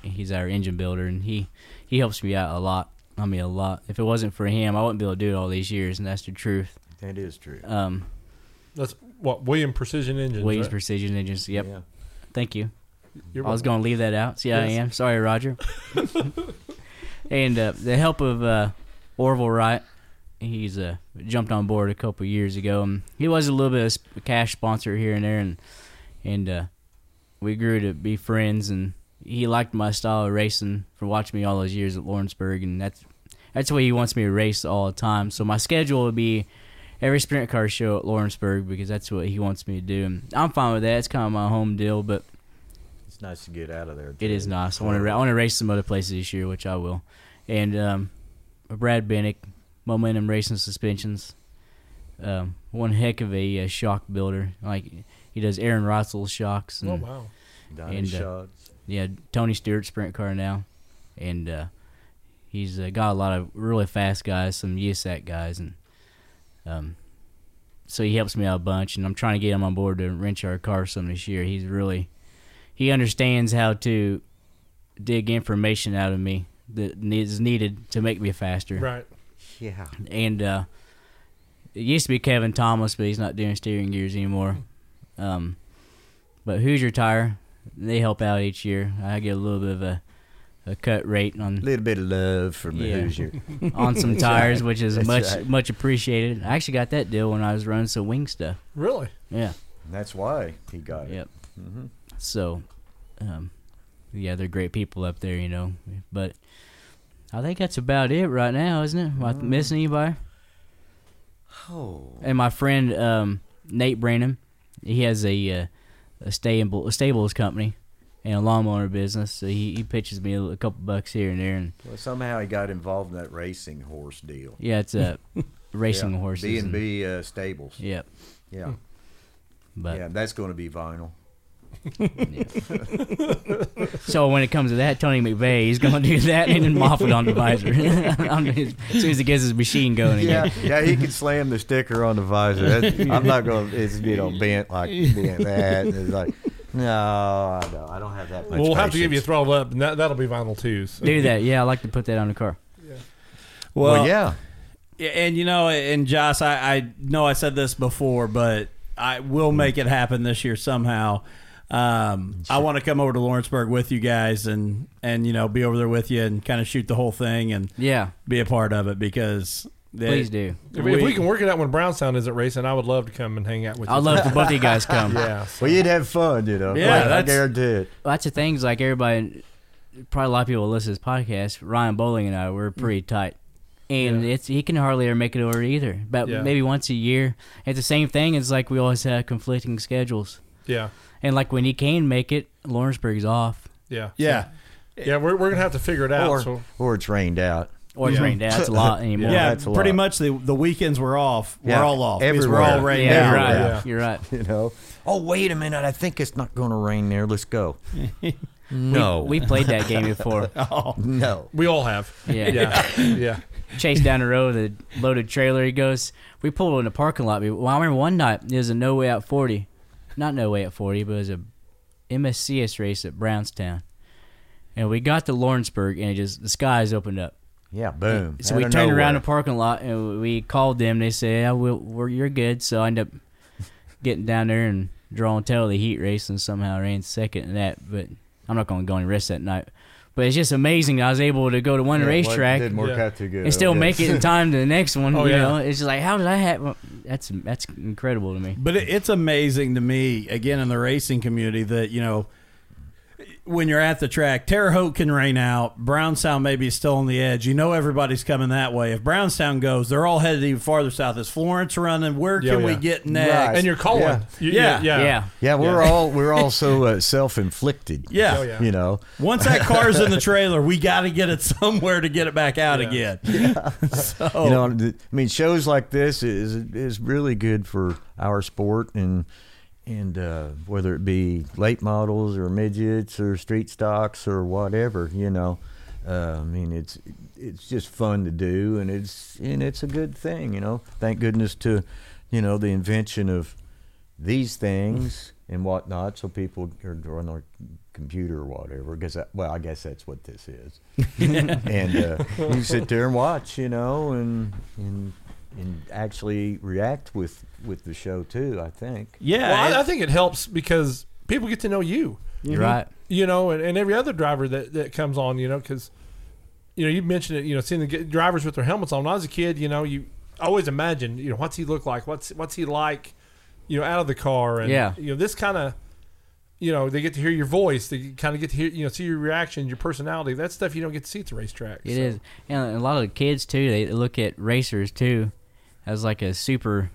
He's our engine builder, and he he helps me out a lot. I mean, a lot. If it wasn't for him, I wouldn't be able to do it all these years, and that's the truth. That is true. Um, That's what William Precision Engines. Williams right? Precision Engines. Yep. Yeah. Thank you. You're I was going to leave that out. See, I Yes. am. Sorry, Roger. (laughs) and uh, the help of uh, Orville Wright, he's uh, jumped on board a couple years ago. And he was a little bit of a cash sponsor here and there, and and uh, we grew to be friends. And he liked my style of racing for watching me all those years at Lawrenceburg, and that's that's the way he wants me to race all the time. So my schedule would be every sprint car show at Lawrenceburg because that's what he wants me to do. And I'm fine with that. It's kind of my home deal, but It's nice to get out of there. it is nice. I want to. I want to race some other places this year, which I will. And um, Brad Bennick, Momentum Racing Suspensions, um, one heck of a uh, shock builder. Like he does Aaron Reutzel's shocks. And, Oh wow. Donnie and, uh. Yeah, Tony Stewart sprint car now, and uh, he's uh, got a lot of really fast guys, some USAC guys, and um, so he helps me out a bunch. And I'm trying to get him on board to wrench our car some this year. He's really he understands how to dig information out of me that is needed to make me faster. Right. Yeah. And uh, it used to be Kevin Thomas, but he's not doing steering gears anymore. Um, but Hoosier Tire, they help out each year. I get a little bit of a, a cut rate on A on little bit of love from the Yeah. Hoosier. (laughs) on some tires, which is That's much right. much appreciated. I actually got that deal when I was running some wing stuff. Really? Yeah. That's why he got it. Yep. Mhm. So, um, yeah, they're great people up there, you know. But I think that's about it right now, isn't it? Am I missing anybody? Oh. And my friend um, Nate Branham, he has a uh, a stable a stables company and a lawnmower business. So he, he pitches me a, a couple bucks here and there, and Well, somehow he got involved in that racing horse deal. yeah, it's a (laughs) racing yeah. horses. B and B uh, stables. Yep. Yeah. But yeah, that's going to be vinyl. (laughs) so when it comes to that, Tony McVeigh, he's going to do that and then Moffatt on the visor (laughs) On his- as soon as he gets his machine going Yeah, again. yeah, he can slam the sticker on the visor. That, I'm not going to. It's you know bent like bent that. It's like no, I don't, I don't have that much. Well, we'll have to give you a patience. throttle up, and that that'll be vinyl too. So. Do that. Yeah, I like to put that on the car. Well, yeah, Yeah, and you know, and Joss, I, I know I said this before, but I will make it happen this year somehow. Um, I want to come over to Lawrenceburg with you guys and and you know be over there with you and kind of shoot the whole thing and Yeah, be a part of it because they- please do. If, if we can work it out when Brownstown isn't racing, I would love to come and hang out with you. I'd love for (laughs) both of you guys to come. Yeah. so- well, you'd have fun, you know. Yeah, I that's- guarantee it. Well, that's the things like everybody, probably a lot of people listen to this podcast. Ryan Bowling and I we're pretty tight, and Yeah. it's he can hardly ever make it over either. But Yeah. maybe once a year. It's the same thing. It's like we always have conflicting schedules, yeah. And like when he can make it, Lawrenceburg's off Yeah. yeah. Yeah. We're, we're gonna have to figure it out. Or, so or it's rained out. or it's Yeah. rained out. It's a lot (laughs) anymore. Yeah, that's a pretty lot. much the the weekends were off. Yeah, We're all off. because We're all rained Yeah, out. you're right. Yeah. You're right. You know. Oh, wait a minute! I think it's not going to rain there. Let's go. (laughs) no, We played that game before. (laughs) Oh, no. we all have. Yeah. Yeah. yeah. Chase down the road with a loaded trailer. He goes, we pulled in the parking lot. Well, I remember one night there was a no way out forty, not no way at forty, but it was a MSCS race at Brownstown, and we got to Lawrenceburg and it just the skies opened up. Yeah, boom. So Out we turned around nowhere. the parking lot and we called them. They said, "Yeah, we'll, we're you're good." So I ended up (laughs) getting down there and drawing tail of the heat race and somehow ran second in that. But I'm not going to go any rest that night. But it's just amazing I was able to go to one Yeah, racetrack didn't work Yeah. out too good. and still okay. make it in (laughs) time to the next one. Oh, you yeah. know, it's just like how did I have? well, That's that's incredible to me. But it, it's amazing to me, again, in the racing community, that, you know, when you're at the track, Terre Haute can rain out. Brownstown maybe is still on the edge. You know everybody's coming that way. If Brownstown goes, they're all headed even farther south. Is Florence running? Where Yeah, can we get next? Right. And you're calling. Yeah. You- Yeah. Yeah. Yeah, Yeah, we're all we're all so uh, self-inflicted. (laughs) Yeah. Oh, yeah. You know. Once that car's in the trailer, we got to get it somewhere to get it back out Yeah. again. (laughs) so, You know, I mean, shows like this is is really good for our sport, and and uh, whether it be late models or midgets or street stocks or whatever, you know, uh, I mean it's it's just fun to do, and it's and it's a good thing, you know. Thank goodness to, you know, the invention of these things and whatnot, so people are on their computer or whatever. Because well, I guess that's what this is. (laughs) and uh, you sit there and watch, you know, and and and actually react with with the show too. I think. Yeah, Well, I, I think it helps because people get to know you. You're mm-hmm. right. you know, and, and every other driver that, that comes on, you know, because, you know, you mentioned it, you know, seeing the drivers with their helmets on. When I was a kid, you know, you always imagine, you know, what's he look like? What's what's he like, you know, out of the car? And, Yeah. you know, this kind of, you know, they get to hear your voice. They kind of get to hear, you know, see your reaction, your personality. That stuff you don't get to see at the racetrack. It so. is, and a lot of the kids too. They look at racers too as like a super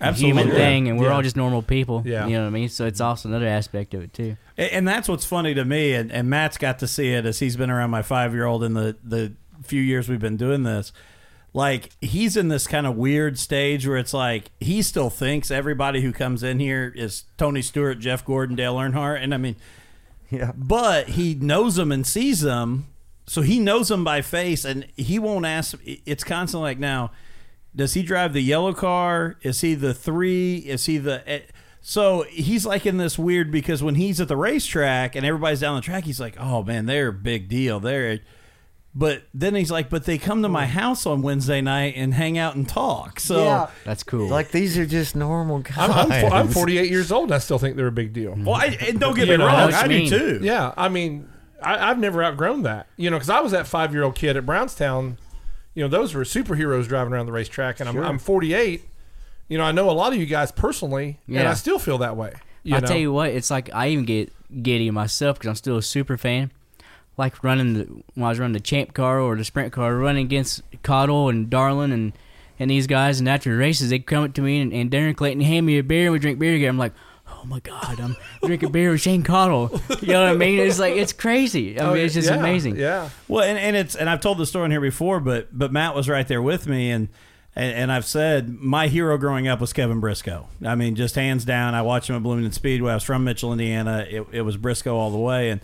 Absolutely. human thing, and we're Yeah. all just normal people. Yeah. you know what I mean. So it's also another aspect of it too. And and that's what's funny to me, and, and Matt's got to see it as he's been around my five year old in the, the few years we've been doing this. Like, he's in this kind of weird stage where it's like he still thinks everybody who comes in here is Tony Stewart, Jeff Gordon, Dale Earnhardt. And I mean, Yeah. but he knows them and sees them. So he knows them by face, and he won't ask. It's constantly like, now, does he drive the yellow car? Is he the three? Is he the. eh, So he's like in this weird because when he's at the racetrack and everybody's down the track, he's like, oh man, they're a big deal. They're. But then he's like, but they come to my house on Wednesday night and hang out and talk. So yeah. That's cool. Like these are just normal guys. I'm, I'm, I'm 48 years old and I still think they're a big deal. well, I, and don't get me know, wrong, that's I do too. Yeah, I mean, I, I've never outgrown that. You know, because I was that five year old kid at Brownstown. You know, those were superheroes driving around the racetrack, and I'm, I'm 48. You know, I know a lot of you guys personally, and I still feel that way. You know? tell you what, it's like I even get giddy myself because I'm still a super fan. Like running the when I was running the champ car or the sprint car, running against Cottle and Darland and and these guys, and after the races, they come up to me and, and Darren Clayton hand me a beer and we drink beer together. I'm like, oh my god, I'm drinking beer with Shane Cottle. You know what I mean? It's like it's crazy. I Oh, mean, it's just oh, yeah, amazing. Yeah. Well, and, and it's and I've told the story in here before, but but Matt was right there with me, and, and and I've said my hero growing up was Kevin Briscoe. I mean, just hands down. I watched him at Bloomington Speedway. I was from Mitchell, Indiana. It, it was Briscoe all the way, and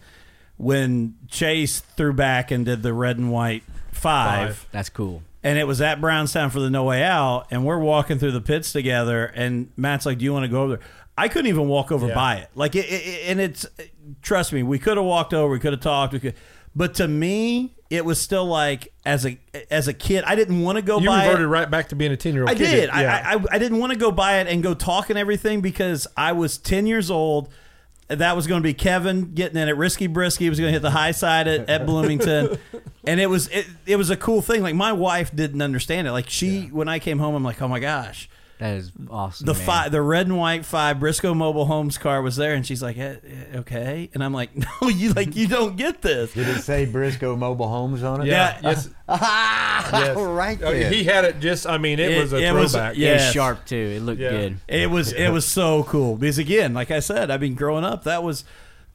when Chase threw back and did the red and white five, Five. That's cool. and it was at Brownstown for the No Way Out, and we're walking through the pits together, and Matt's like, "Do you want to go over there?" I couldn't even walk over Yeah. by it. Like, it, it, and it's trust me, we could have walked over, we could have talked, we could, but to me, it was still like as a as a kid, I didn't want to go You by reverted it. right back to being a 10 year old I kid. did. I, Yeah. I, I I didn't want to go by it and go talk and everything because I was ten years old. That was going to be Kevin getting in at Risky Brisky. He was going to hit the high side at, at Bloomington, (laughs) and it was it, it was a cool thing. Like my wife didn't understand it. Like she, when I came home, I'm like, oh my gosh, That is awesome. the man. five, the red and white five Briscoe Mobile Homes car was there, and she's like, eh, eh, okay, and I'm like, (laughs) no, you like you don't get this. Did it say Briscoe Mobile Homes on it? yeah. Yeah. Yes. (laughs) yes. right Oh, there. he had it just, I mean, it, It- was a it was- throwback. yeah. It was sharp too. It looked Yeah. good. It was it was so cool because again, like I said, I mean, growing up, that was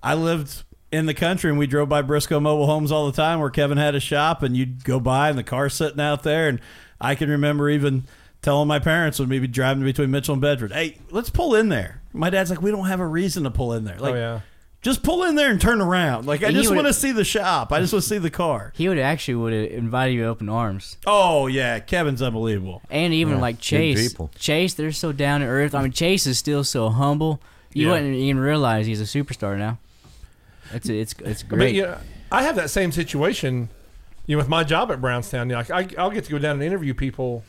I lived in the country and we drove by Briscoe Mobile Homes all the time, where Kevin had a shop, and you'd go by and the car's sitting out there, and I can remember even telling my parents when we'd be driving between Mitchell and Bedford, "Hey, let's pull in there." My dad's like, "We don't have a reason to pull in there. Like, oh, yeah. just pull in there and turn around. Like, I And he just want to see the shop. I just want to see the car." He would actually would have invited you with open arms. Oh yeah, Kevin's unbelievable. And even like Chase, people. Chase, they're so down to earth. I mean, Chase is still so humble. You Yeah. wouldn't even realize he's a superstar now. It's it's it's I mean, great. you know, I have that same situation, you know, with my job at Brownstown. You know, like I, I'll get to go down and interview people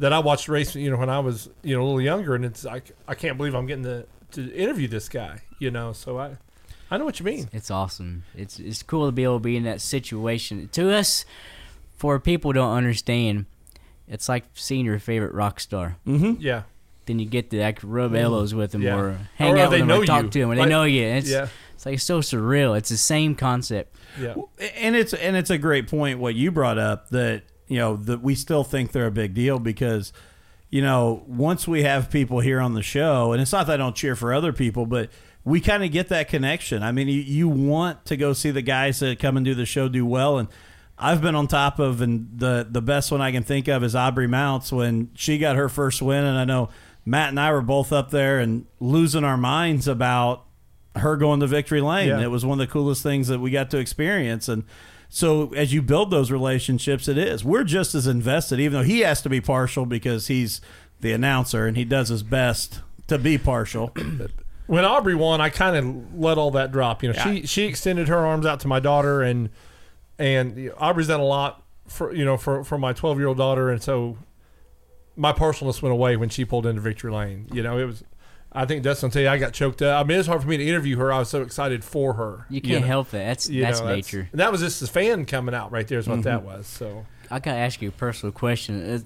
that I watched race, you know, when I was, you know, a little younger, and it's like I can't believe I'm getting to to interview this guy, you know. So I, I know what you mean. It's awesome. It's it's cool to be able to be in that situation. To us, for people who don't understand, it's like seeing your favorite rock star. Mm-hmm. Yeah, Then you get to like rub elbows with them Yeah. or hang Or out with them or talk you. to them, and Like- they know you. It's yeah, it's like so surreal. It's the same concept. yeah. and it's and it's a great point what you brought up that you know that we still think they're a big deal because you know once we have people here on the show and it's not that I don't cheer for other people but we kind of get that connection I mean you, you want to go see the guys that come and do the show do well and I've been on top of and the the best one I can think of is Aubrey Mounts when she got her first win and I know Matt and I were both up there and losing our minds about her going to victory lane. Yeah. It was one of the coolest things that we got to experience. And so as you build those relationships, it is. We're just as invested, even though he has to be partial because he's the announcer and he does his best to be partial. (clears throat) when Aubrey won, I kind of let all that drop. You know, she she extended her arms out to my daughter, and and Aubrey's done a lot for you know for for my twelve year old daughter, and so my partialness went away when she pulled into victory lane. You know, it was. I think Dustin will tell you I got choked up. I mean, it's hard for me to interview her. I was so excited for her. You can't know. help that. That's You that's know, nature. and that was just the fan coming out right there. Is what that was. So I gotta ask you a personal question. Uh,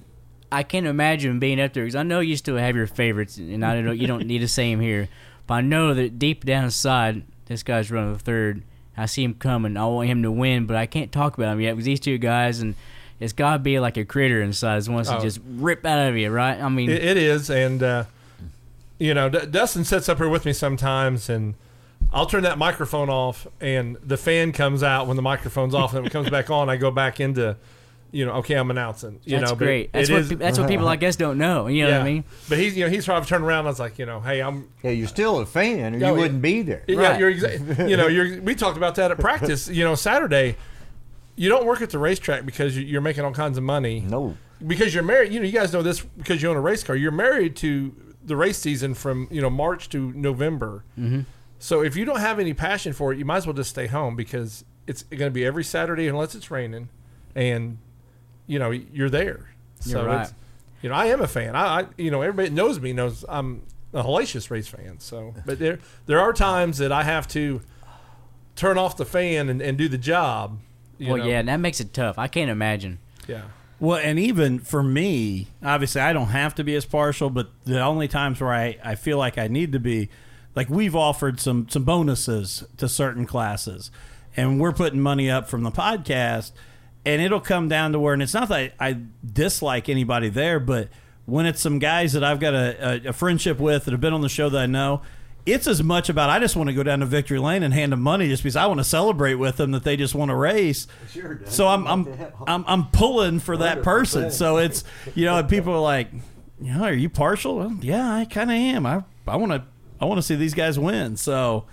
I can't imagine being up there because I know you still have your favorites, and I don't know you don't need to say them here, but I know that deep down inside, this guy's running the third. I see him coming. I want him to win, but I can't talk about him yet because these two guys, and it's gotta be like a critter inside that wants Oh. to just rip out of you, right? I mean, It, it is, and uh, you know, D- Dustin sits up here with me sometimes, and I'll turn that microphone off, and the fan comes out when the microphone's off, and when it comes back on, I go back into, you know, okay, I'm announcing. You that's know, great. That's what is- pe- that's what people I guess don't know. You know yeah. what I mean? But he's, you know, he's probably turned around. I was like, you know, hey, I'm. Yeah, you're still a fan, or Yeah, you yeah. wouldn't be there. Yeah, Right. you're exa- you know, you're. We talked about that at practice. You know, Saturday. You don't work at the racetrack because you- you're making all kinds of money. No. because you're married. You know, you guys know this because you own a race car. You're married to the race season from you know March to November. Mm-hmm. So if you don't have any passion for it, you might as well just stay home because it's going to be every Saturday unless it's raining, and you know you're there. You're so right. you know, I am a fan. I, I you know everybody knows me knows I'm a hellacious race fan. So, (laughs) but there there are times that I have to turn off the fan and, and do the job. You Well, know? yeah, and that makes it tough. I can't imagine. yeah. Well, and even for me, obviously, I don't have to be as partial, but the only times where I, I feel like I need to be, like we've offered some some bonuses to certain classes, and we're putting money up from the podcast, and it'll come down to where, and it's not that I, I dislike anybody there, but when it's some guys that I've got a, a, a friendship with that have been on the show that I know. It's as much about I just want to go down to victory lane and hand them money just because I want to celebrate with them that they just want to race. So I'm I'm I'm, I'm pulling for that person. So it's you know people are like, you know, are you partial? Well, yeah, I kind of am. I I want to I want to see these guys win. So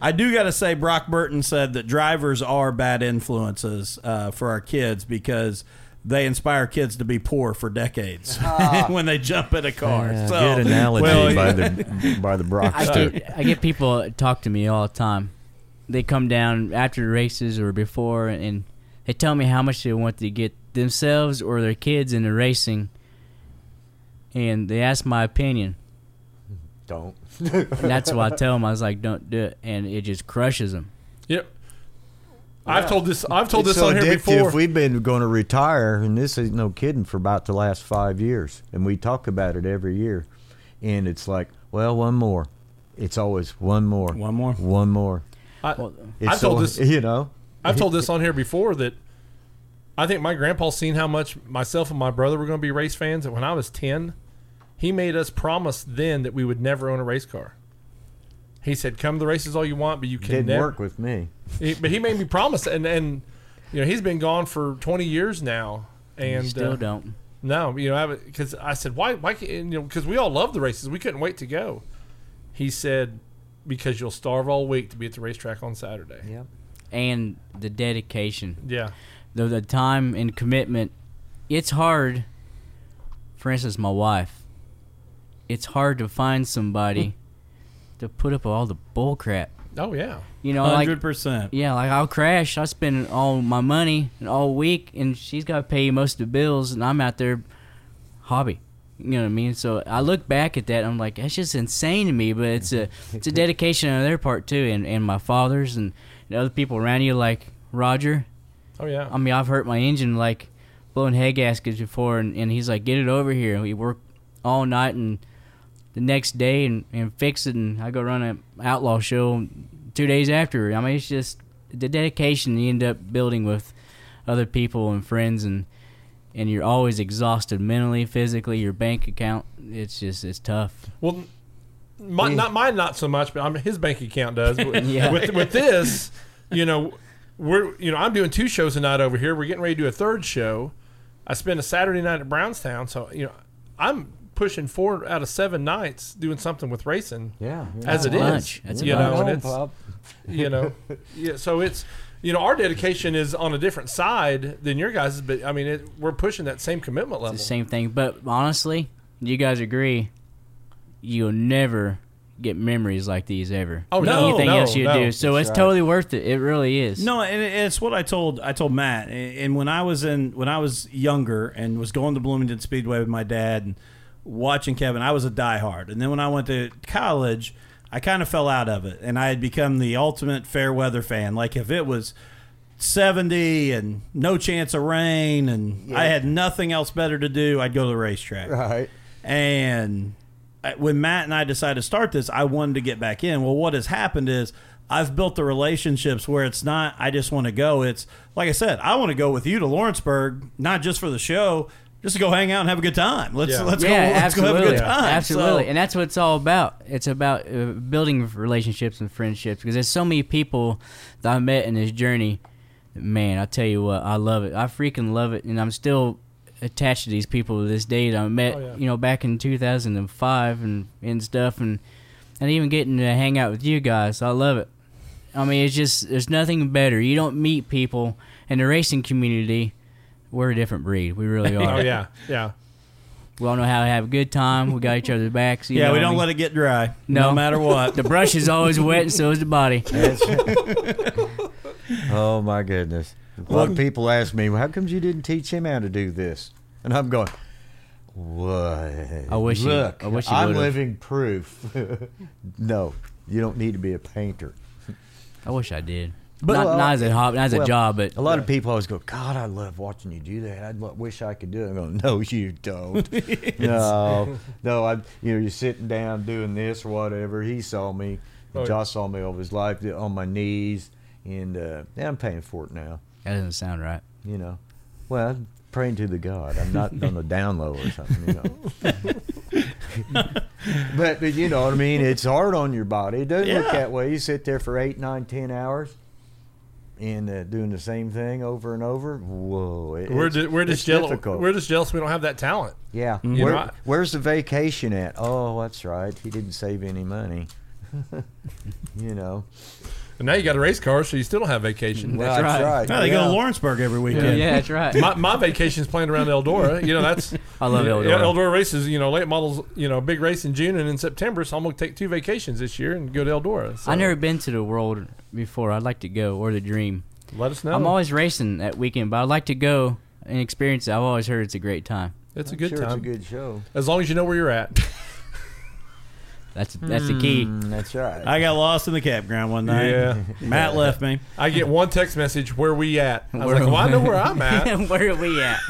I do got to say, Brock Burton said that drivers are bad influences uh, for our kids because they inspire kids to be poor for decades (laughs) oh. (laughs) when they jump in a car. Yeah, so good analogy Well, by the by the I Brockster. get, I get people talk to me all the time. They come down after the races or before, and they tell me how much they want to get themselves or their kids into racing, and they ask my opinion. Don't. And that's why I tell them I was like, "Don't do it," and it just crushes them. Yep. I've told this. I've told It's this so on here addictive. before. We've been going to retire, and this is no kidding for about the last five years, and we talk about it every year. And it's like, well, one more. It's always one more. One more. One more. I, Well, It's I've told this- You know. I've told (laughs) this on here before that I think my grandpa's seen how much myself and my brother were going to be race fans. and when I was ten, he made us promise then that we would never own a race car. He said, "Come to the races all you want, but you can Didn't never." work with me. He, but he made me promise, and and you know he's been gone for twenty years now, and still uh, don't. No, you know, because I said, why, why, can't, you know, because we all love the races. We couldn't wait to go. He said, because you'll starve all week to be at the racetrack on Saturday. Yep. And the dedication, Yeah. the the time and commitment. It's hard. For instance, my wife. It's hard to find somebody (laughs) to put up with all the bull crap. Oh yeah. You know, like hundred percent. Yeah, like I'll crash. I spend all my money all week, and she's got to pay most of the bills, and I'm out there hobby. You know what I mean? So I look back at that, and I'm like, that's just insane to me. But it's a it's a (laughs) dedication on their part too, and, and my father's and, and other people around you, like Roger. Oh yeah. I mean, I've hurt my engine like blowing head gaskets before, and, and he's like, get it over here. We work all night and the next day and, and fix it, and I go run an outlaw show two days after. I mean, it's just the dedication you end up building with other people and friends, and and you're always exhausted mentally, physically. Your bank account, it's just it's tough. well, my, not mine, not so much, but I mean, his bank account does. (laughs) Yeah. With with this, you know, we're you know I'm doing two shows a night over here. We're getting ready to do a third show. I spend a Saturday night at Brownstown, so you know I'm pushing four out of seven nights doing something with racing. Yeah. As it is, Lunch. That's you a know, and it's you know, (laughs) yeah. So it's you know our dedication is on a different side than your guys', but I mean it, we're pushing that same commitment level. It's the same thing. But honestly, you guys agree, you'll never get memories like these ever. Oh, no, Anything no, else you no. do. So That's it's right. totally worth it. It really is. No, and it's what I told I told Matt. And when I was in when I was younger and was going to Bloomington Speedway with my dad and watching Kevin, I was a diehard. And then when I went to college, I kind of fell out of it, and I had become the ultimate fair weather fan. Like if it was. 70 and no chance of rain and I had nothing else better to do, I'd go to the racetrack. Right. And uh, when Matt and I decided to start this, I wanted to get back in. Well, what has happened is I've built the relationships where it's not I just want to go. It's like I said, I want to go with you to Lawrenceburg, not just for the show, just to go hang out and have a good time. Let's Yeah. let's yeah, go. Let's absolutely. go have a good time. Absolutely. So- and that's what it's all about. It's about uh, building relationships and friendships because there's so many people that I met in this journey. Man, I tell you what, I love it. I freaking love it, and I'm still attached to these people to this day that I met, Oh, yeah. you know, back in 2005 and and stuff, and and even getting to hang out with you guys. I love it. I mean, it's just there's nothing better. You don't meet people in the racing community. We're a different breed. We really (laughs) oh, are. Oh yeah, yeah. We all know how to have a good time. We got each other's backs. you yeah, know we don't mean? let it get dry. No. No, matter what. The brush is always wet, and so is the body. (laughs) Oh my goodness. A lot of people ask me, "How come you didn't teach him how to do this?" And I'm going, "What? I wish you- Look, I wish you I'm would've." living proof. (laughs) no, you don't need to be a painter." I wish I did. But- not, not as a hobby, not as a job, but A lot of people always go, "God, I love watching you do that. I wish I could do it." I go, "No, you don't. (laughs) no, no. I, you know, you're sitting down doing this or whatever. He saw me. Oh. Joss saw me all his life on my knees, and uh, yeah, I'm paying for it now. that doesn't sound right. You know, well, I'm praying to the God. I'm not on the down low or something. You know. (laughs) but, but you know what I mean. It's hard on your body. It doesn't look Yeah. that way. You sit there for eight, nine, ten hours. And uh, doing the same thing over and over. Whoa! It, We're it's, just, we're it's just jealous. difficult. We're just jealous we don't have that talent. yeah. You Where, know, I- where's the vacation at? Oh, that's right. He didn't save any money. (laughs) you know. And now you got a race car, so you still don't have vacation. Well, right. No, they go to Lawrenceburg every weekend. Yeah, that's right. my, my vacation's planned around Eldora. You know, that's (laughs) I love yeah, Eldora. Eldora races, you know, late models, you know, big race in June and in September. So I'm gonna take two vacations this year and go to Eldora. So I never been to the world before. I'd like to go, or the dream. let us know. I'm always racing that weekend, but I'd like to go and experience it. I've always heard it's a great time. it's a I'm good sure time It's a good show. as long as you know where you're at. (laughs) That's that's the key. Mm, that's right. I got lost in the campground one night. Yeah. Matt left me. I get one text message, "Where we at?" I was Where- like, "Well, I know where I'm at." (laughs) Where are we at?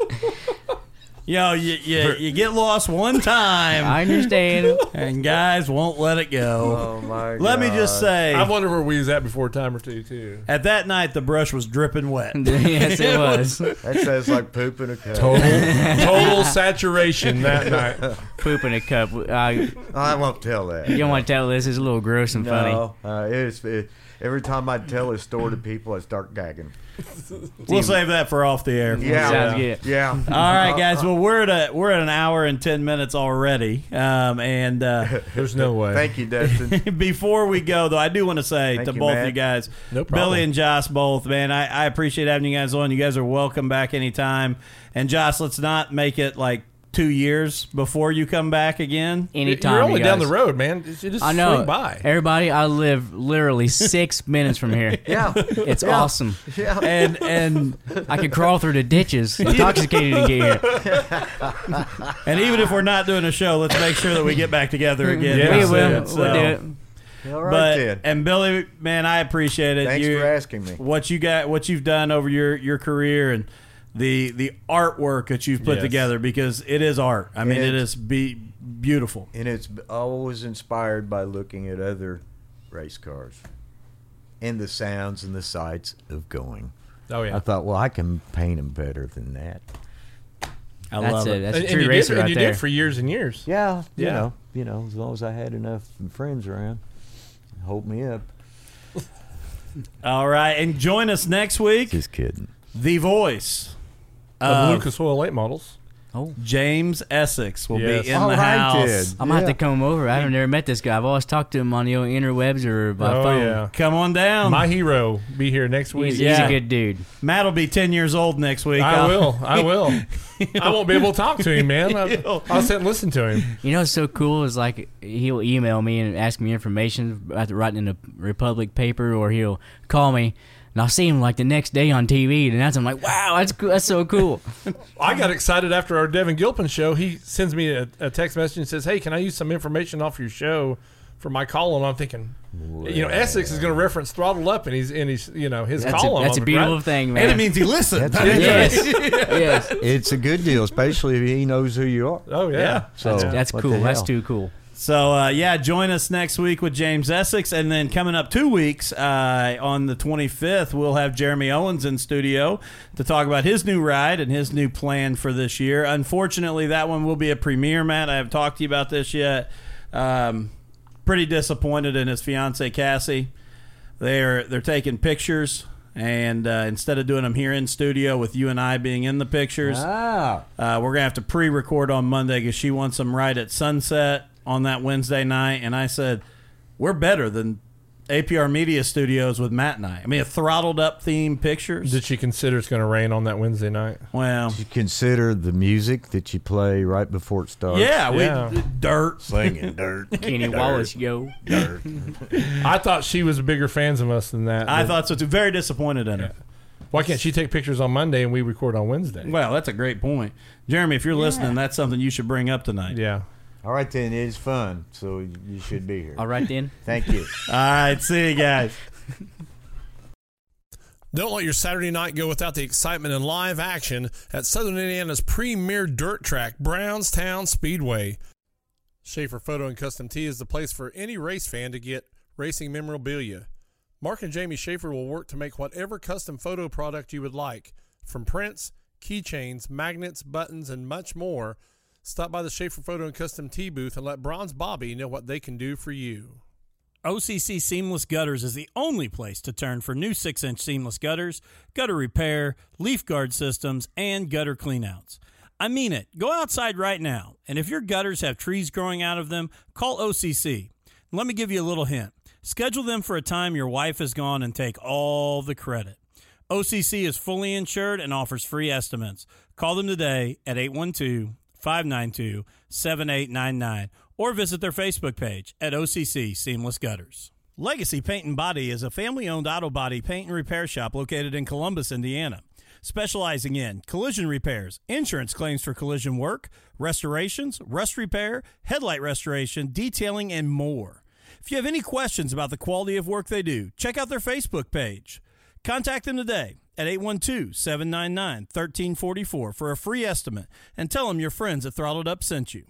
(laughs) You know, you, you, you get lost one time, I understand. and guys won't let it go. oh my Let me just say, I wonder where we was at before a time or two too. at that night, the brush was dripping wet. (laughs) yes, it was. That sounds like poop in a cup. Total, (laughs) total saturation that night. Poop in a cup. I, I won't tell that. you don't want to tell this. It's a little gross and funny. No, uh, it's it, every time I tell this story to people, I start gagging. (laughs) We'll save that for off the air. Yeah, Sounds good. Yeah. All right, guys. Well, we're at a, we're at an hour and ten minutes already, um, and uh, (laughs) There's no way. Thank you, Dustin. (laughs) before we go, though, I do want to say Thank to you, both Matt. you guys, No problem. Billy and Joss, both, man, I, I appreciate having you guys on. You guys are welcome back anytime. And Joss, let's not make it like two years before you come back again. Anytime. You're only you down the road, man. You just I know. swing by. Everybody, I live literally (laughs) six minutes from here. yeah. It's awesome. Yeah. And and I could crawl through the ditches, intoxicated to get here. (laughs) and even if we're not doing a show, let's make sure that we get back together mm-hmm. again. Yeah, we will. it. We'll do it. All right But then. and Billy, man, I appreciate it. Thanks You- for asking me. what you got what you've done over your your career and the the artwork that you've put Yes. together because it is art i mean It's- be beautiful And it's always inspired by looking at other race cars and the sounds and the sights of going. Oh yeah. I thought, well, I can paint them better than that. i That's love it. it, That's and, a true you racer did, and right you there. did for years and years. Yeah, you Yeah. know, you know, as long as I had enough friends around, hold me up. all right and join us next week Just kidding. the voice Of of Lucas Oil late models. Oh. James Essex will Yes. be in All the right, house. Ted. I'm gonna have Yeah. to come over. I haven't never met this guy. I've always talked to him on the old interwebs or by oh phone. yeah. Come on down. My hero be here next week. He's, Yeah. he's a good dude. Matt will be 10 years old next week. I I'll- will. I (laughs) will. I won't be able to talk to him, man. (laughs) I, I'll sit and listen to him. You know what's so cool is like he'll email me and ask me information after writing in a Republic paper, or he'll call me and I'll see him like the next day on TV, and that's I'm like, wow, that's cool. That's so cool. (laughs) I got excited after our Devin Gilpin show. He sends me a, a text message and says, "Hey, can I use some information off your show for my column?" I'm thinking, you know, Essex is going to reference throttle Up, and he's in his, you know, his That's a, column. that's a beautiful right? thing, man. And it means he listened. That's (laughs) yes, (laughs) yes, It's a good deal, especially if he knows who you are. Oh yeah. Yeah. So that's what cool. That's too cool. So uh, yeah, join us next week with James Essex, and then coming up two weeks uh, on the 25th, we'll have Jeremy Owens in studio to talk about his new ride and his new plan for this year. Unfortunately, that one will be a premiere. Matt, I haven't talked to you about this yet. Um, pretty disappointed in his fiance Cassie. They're they're taking pictures. And uh, instead of doing them here in studio with you and I being in the pictures, Ah, uh, we're gonna have to pre-record on Monday because she wants them right at sunset on that Wednesday night. And I said, we're better than APR Media Studios with Matt and I. I mean, a throttled up theme pictures. Did she consider it's going to rain on that Wednesday night? well, you consider the music that you play right before it starts. yeah, we Yeah. dirt. singing dirt. (laughs) Kenny Wallace, yo. Dirt. (laughs) I thought she was bigger fans of us than that. I but thought so too. Very disappointed in her. Why can't she take pictures on Monday and we record on Wednesday? Well, that's a great point, Jeremy. If you're listening, that's something you should bring up tonight. Yeah. All right, then it's fun, so you should be here. All right then. (laughs) Thank you. (laughs) All right, see you guys. (laughs) Don't let your Saturday night go without the excitement and live action at Southern Indiana's premier dirt track, Brownstown Speedway. Schaefer Photo and Custom Tee is the place for any race fan to get racing memorabilia. Mark and Jamie Schaefer will work to make whatever custom photo product you would like, from prints, keychains, magnets, buttons, and much more. Stop by the Schaefer Photo and Custom Tee booth and let Bronze Bobby know what they can do for you. OCC Seamless Gutters is the only place to turn for new 6 inch seamless gutters, gutter repair, leaf guard systems, and gutter cleanouts. I mean it. Go outside right now, and if your gutters have trees growing out of them, call OCC. Let me give you a little hint. Schedule them for a time your wife is gone and take all the credit. OCC is fully insured and offers free estimates. Call them today at 812 592 7899 or visit their Facebook page at OCC Seamless Gutters. Legacy Paint and Body is a family owned auto body paint and repair shop located in Columbus, Indiana. Specializing in collision repairs, insurance claims for collision work, restorations, rust repair, headlight restoration, detailing, and more. If you have any questions about the quality of work they do, check out their Facebook page. Contact them today at 812 799 1344 for a free estimate and tell them your friends at Throttled Up sent you.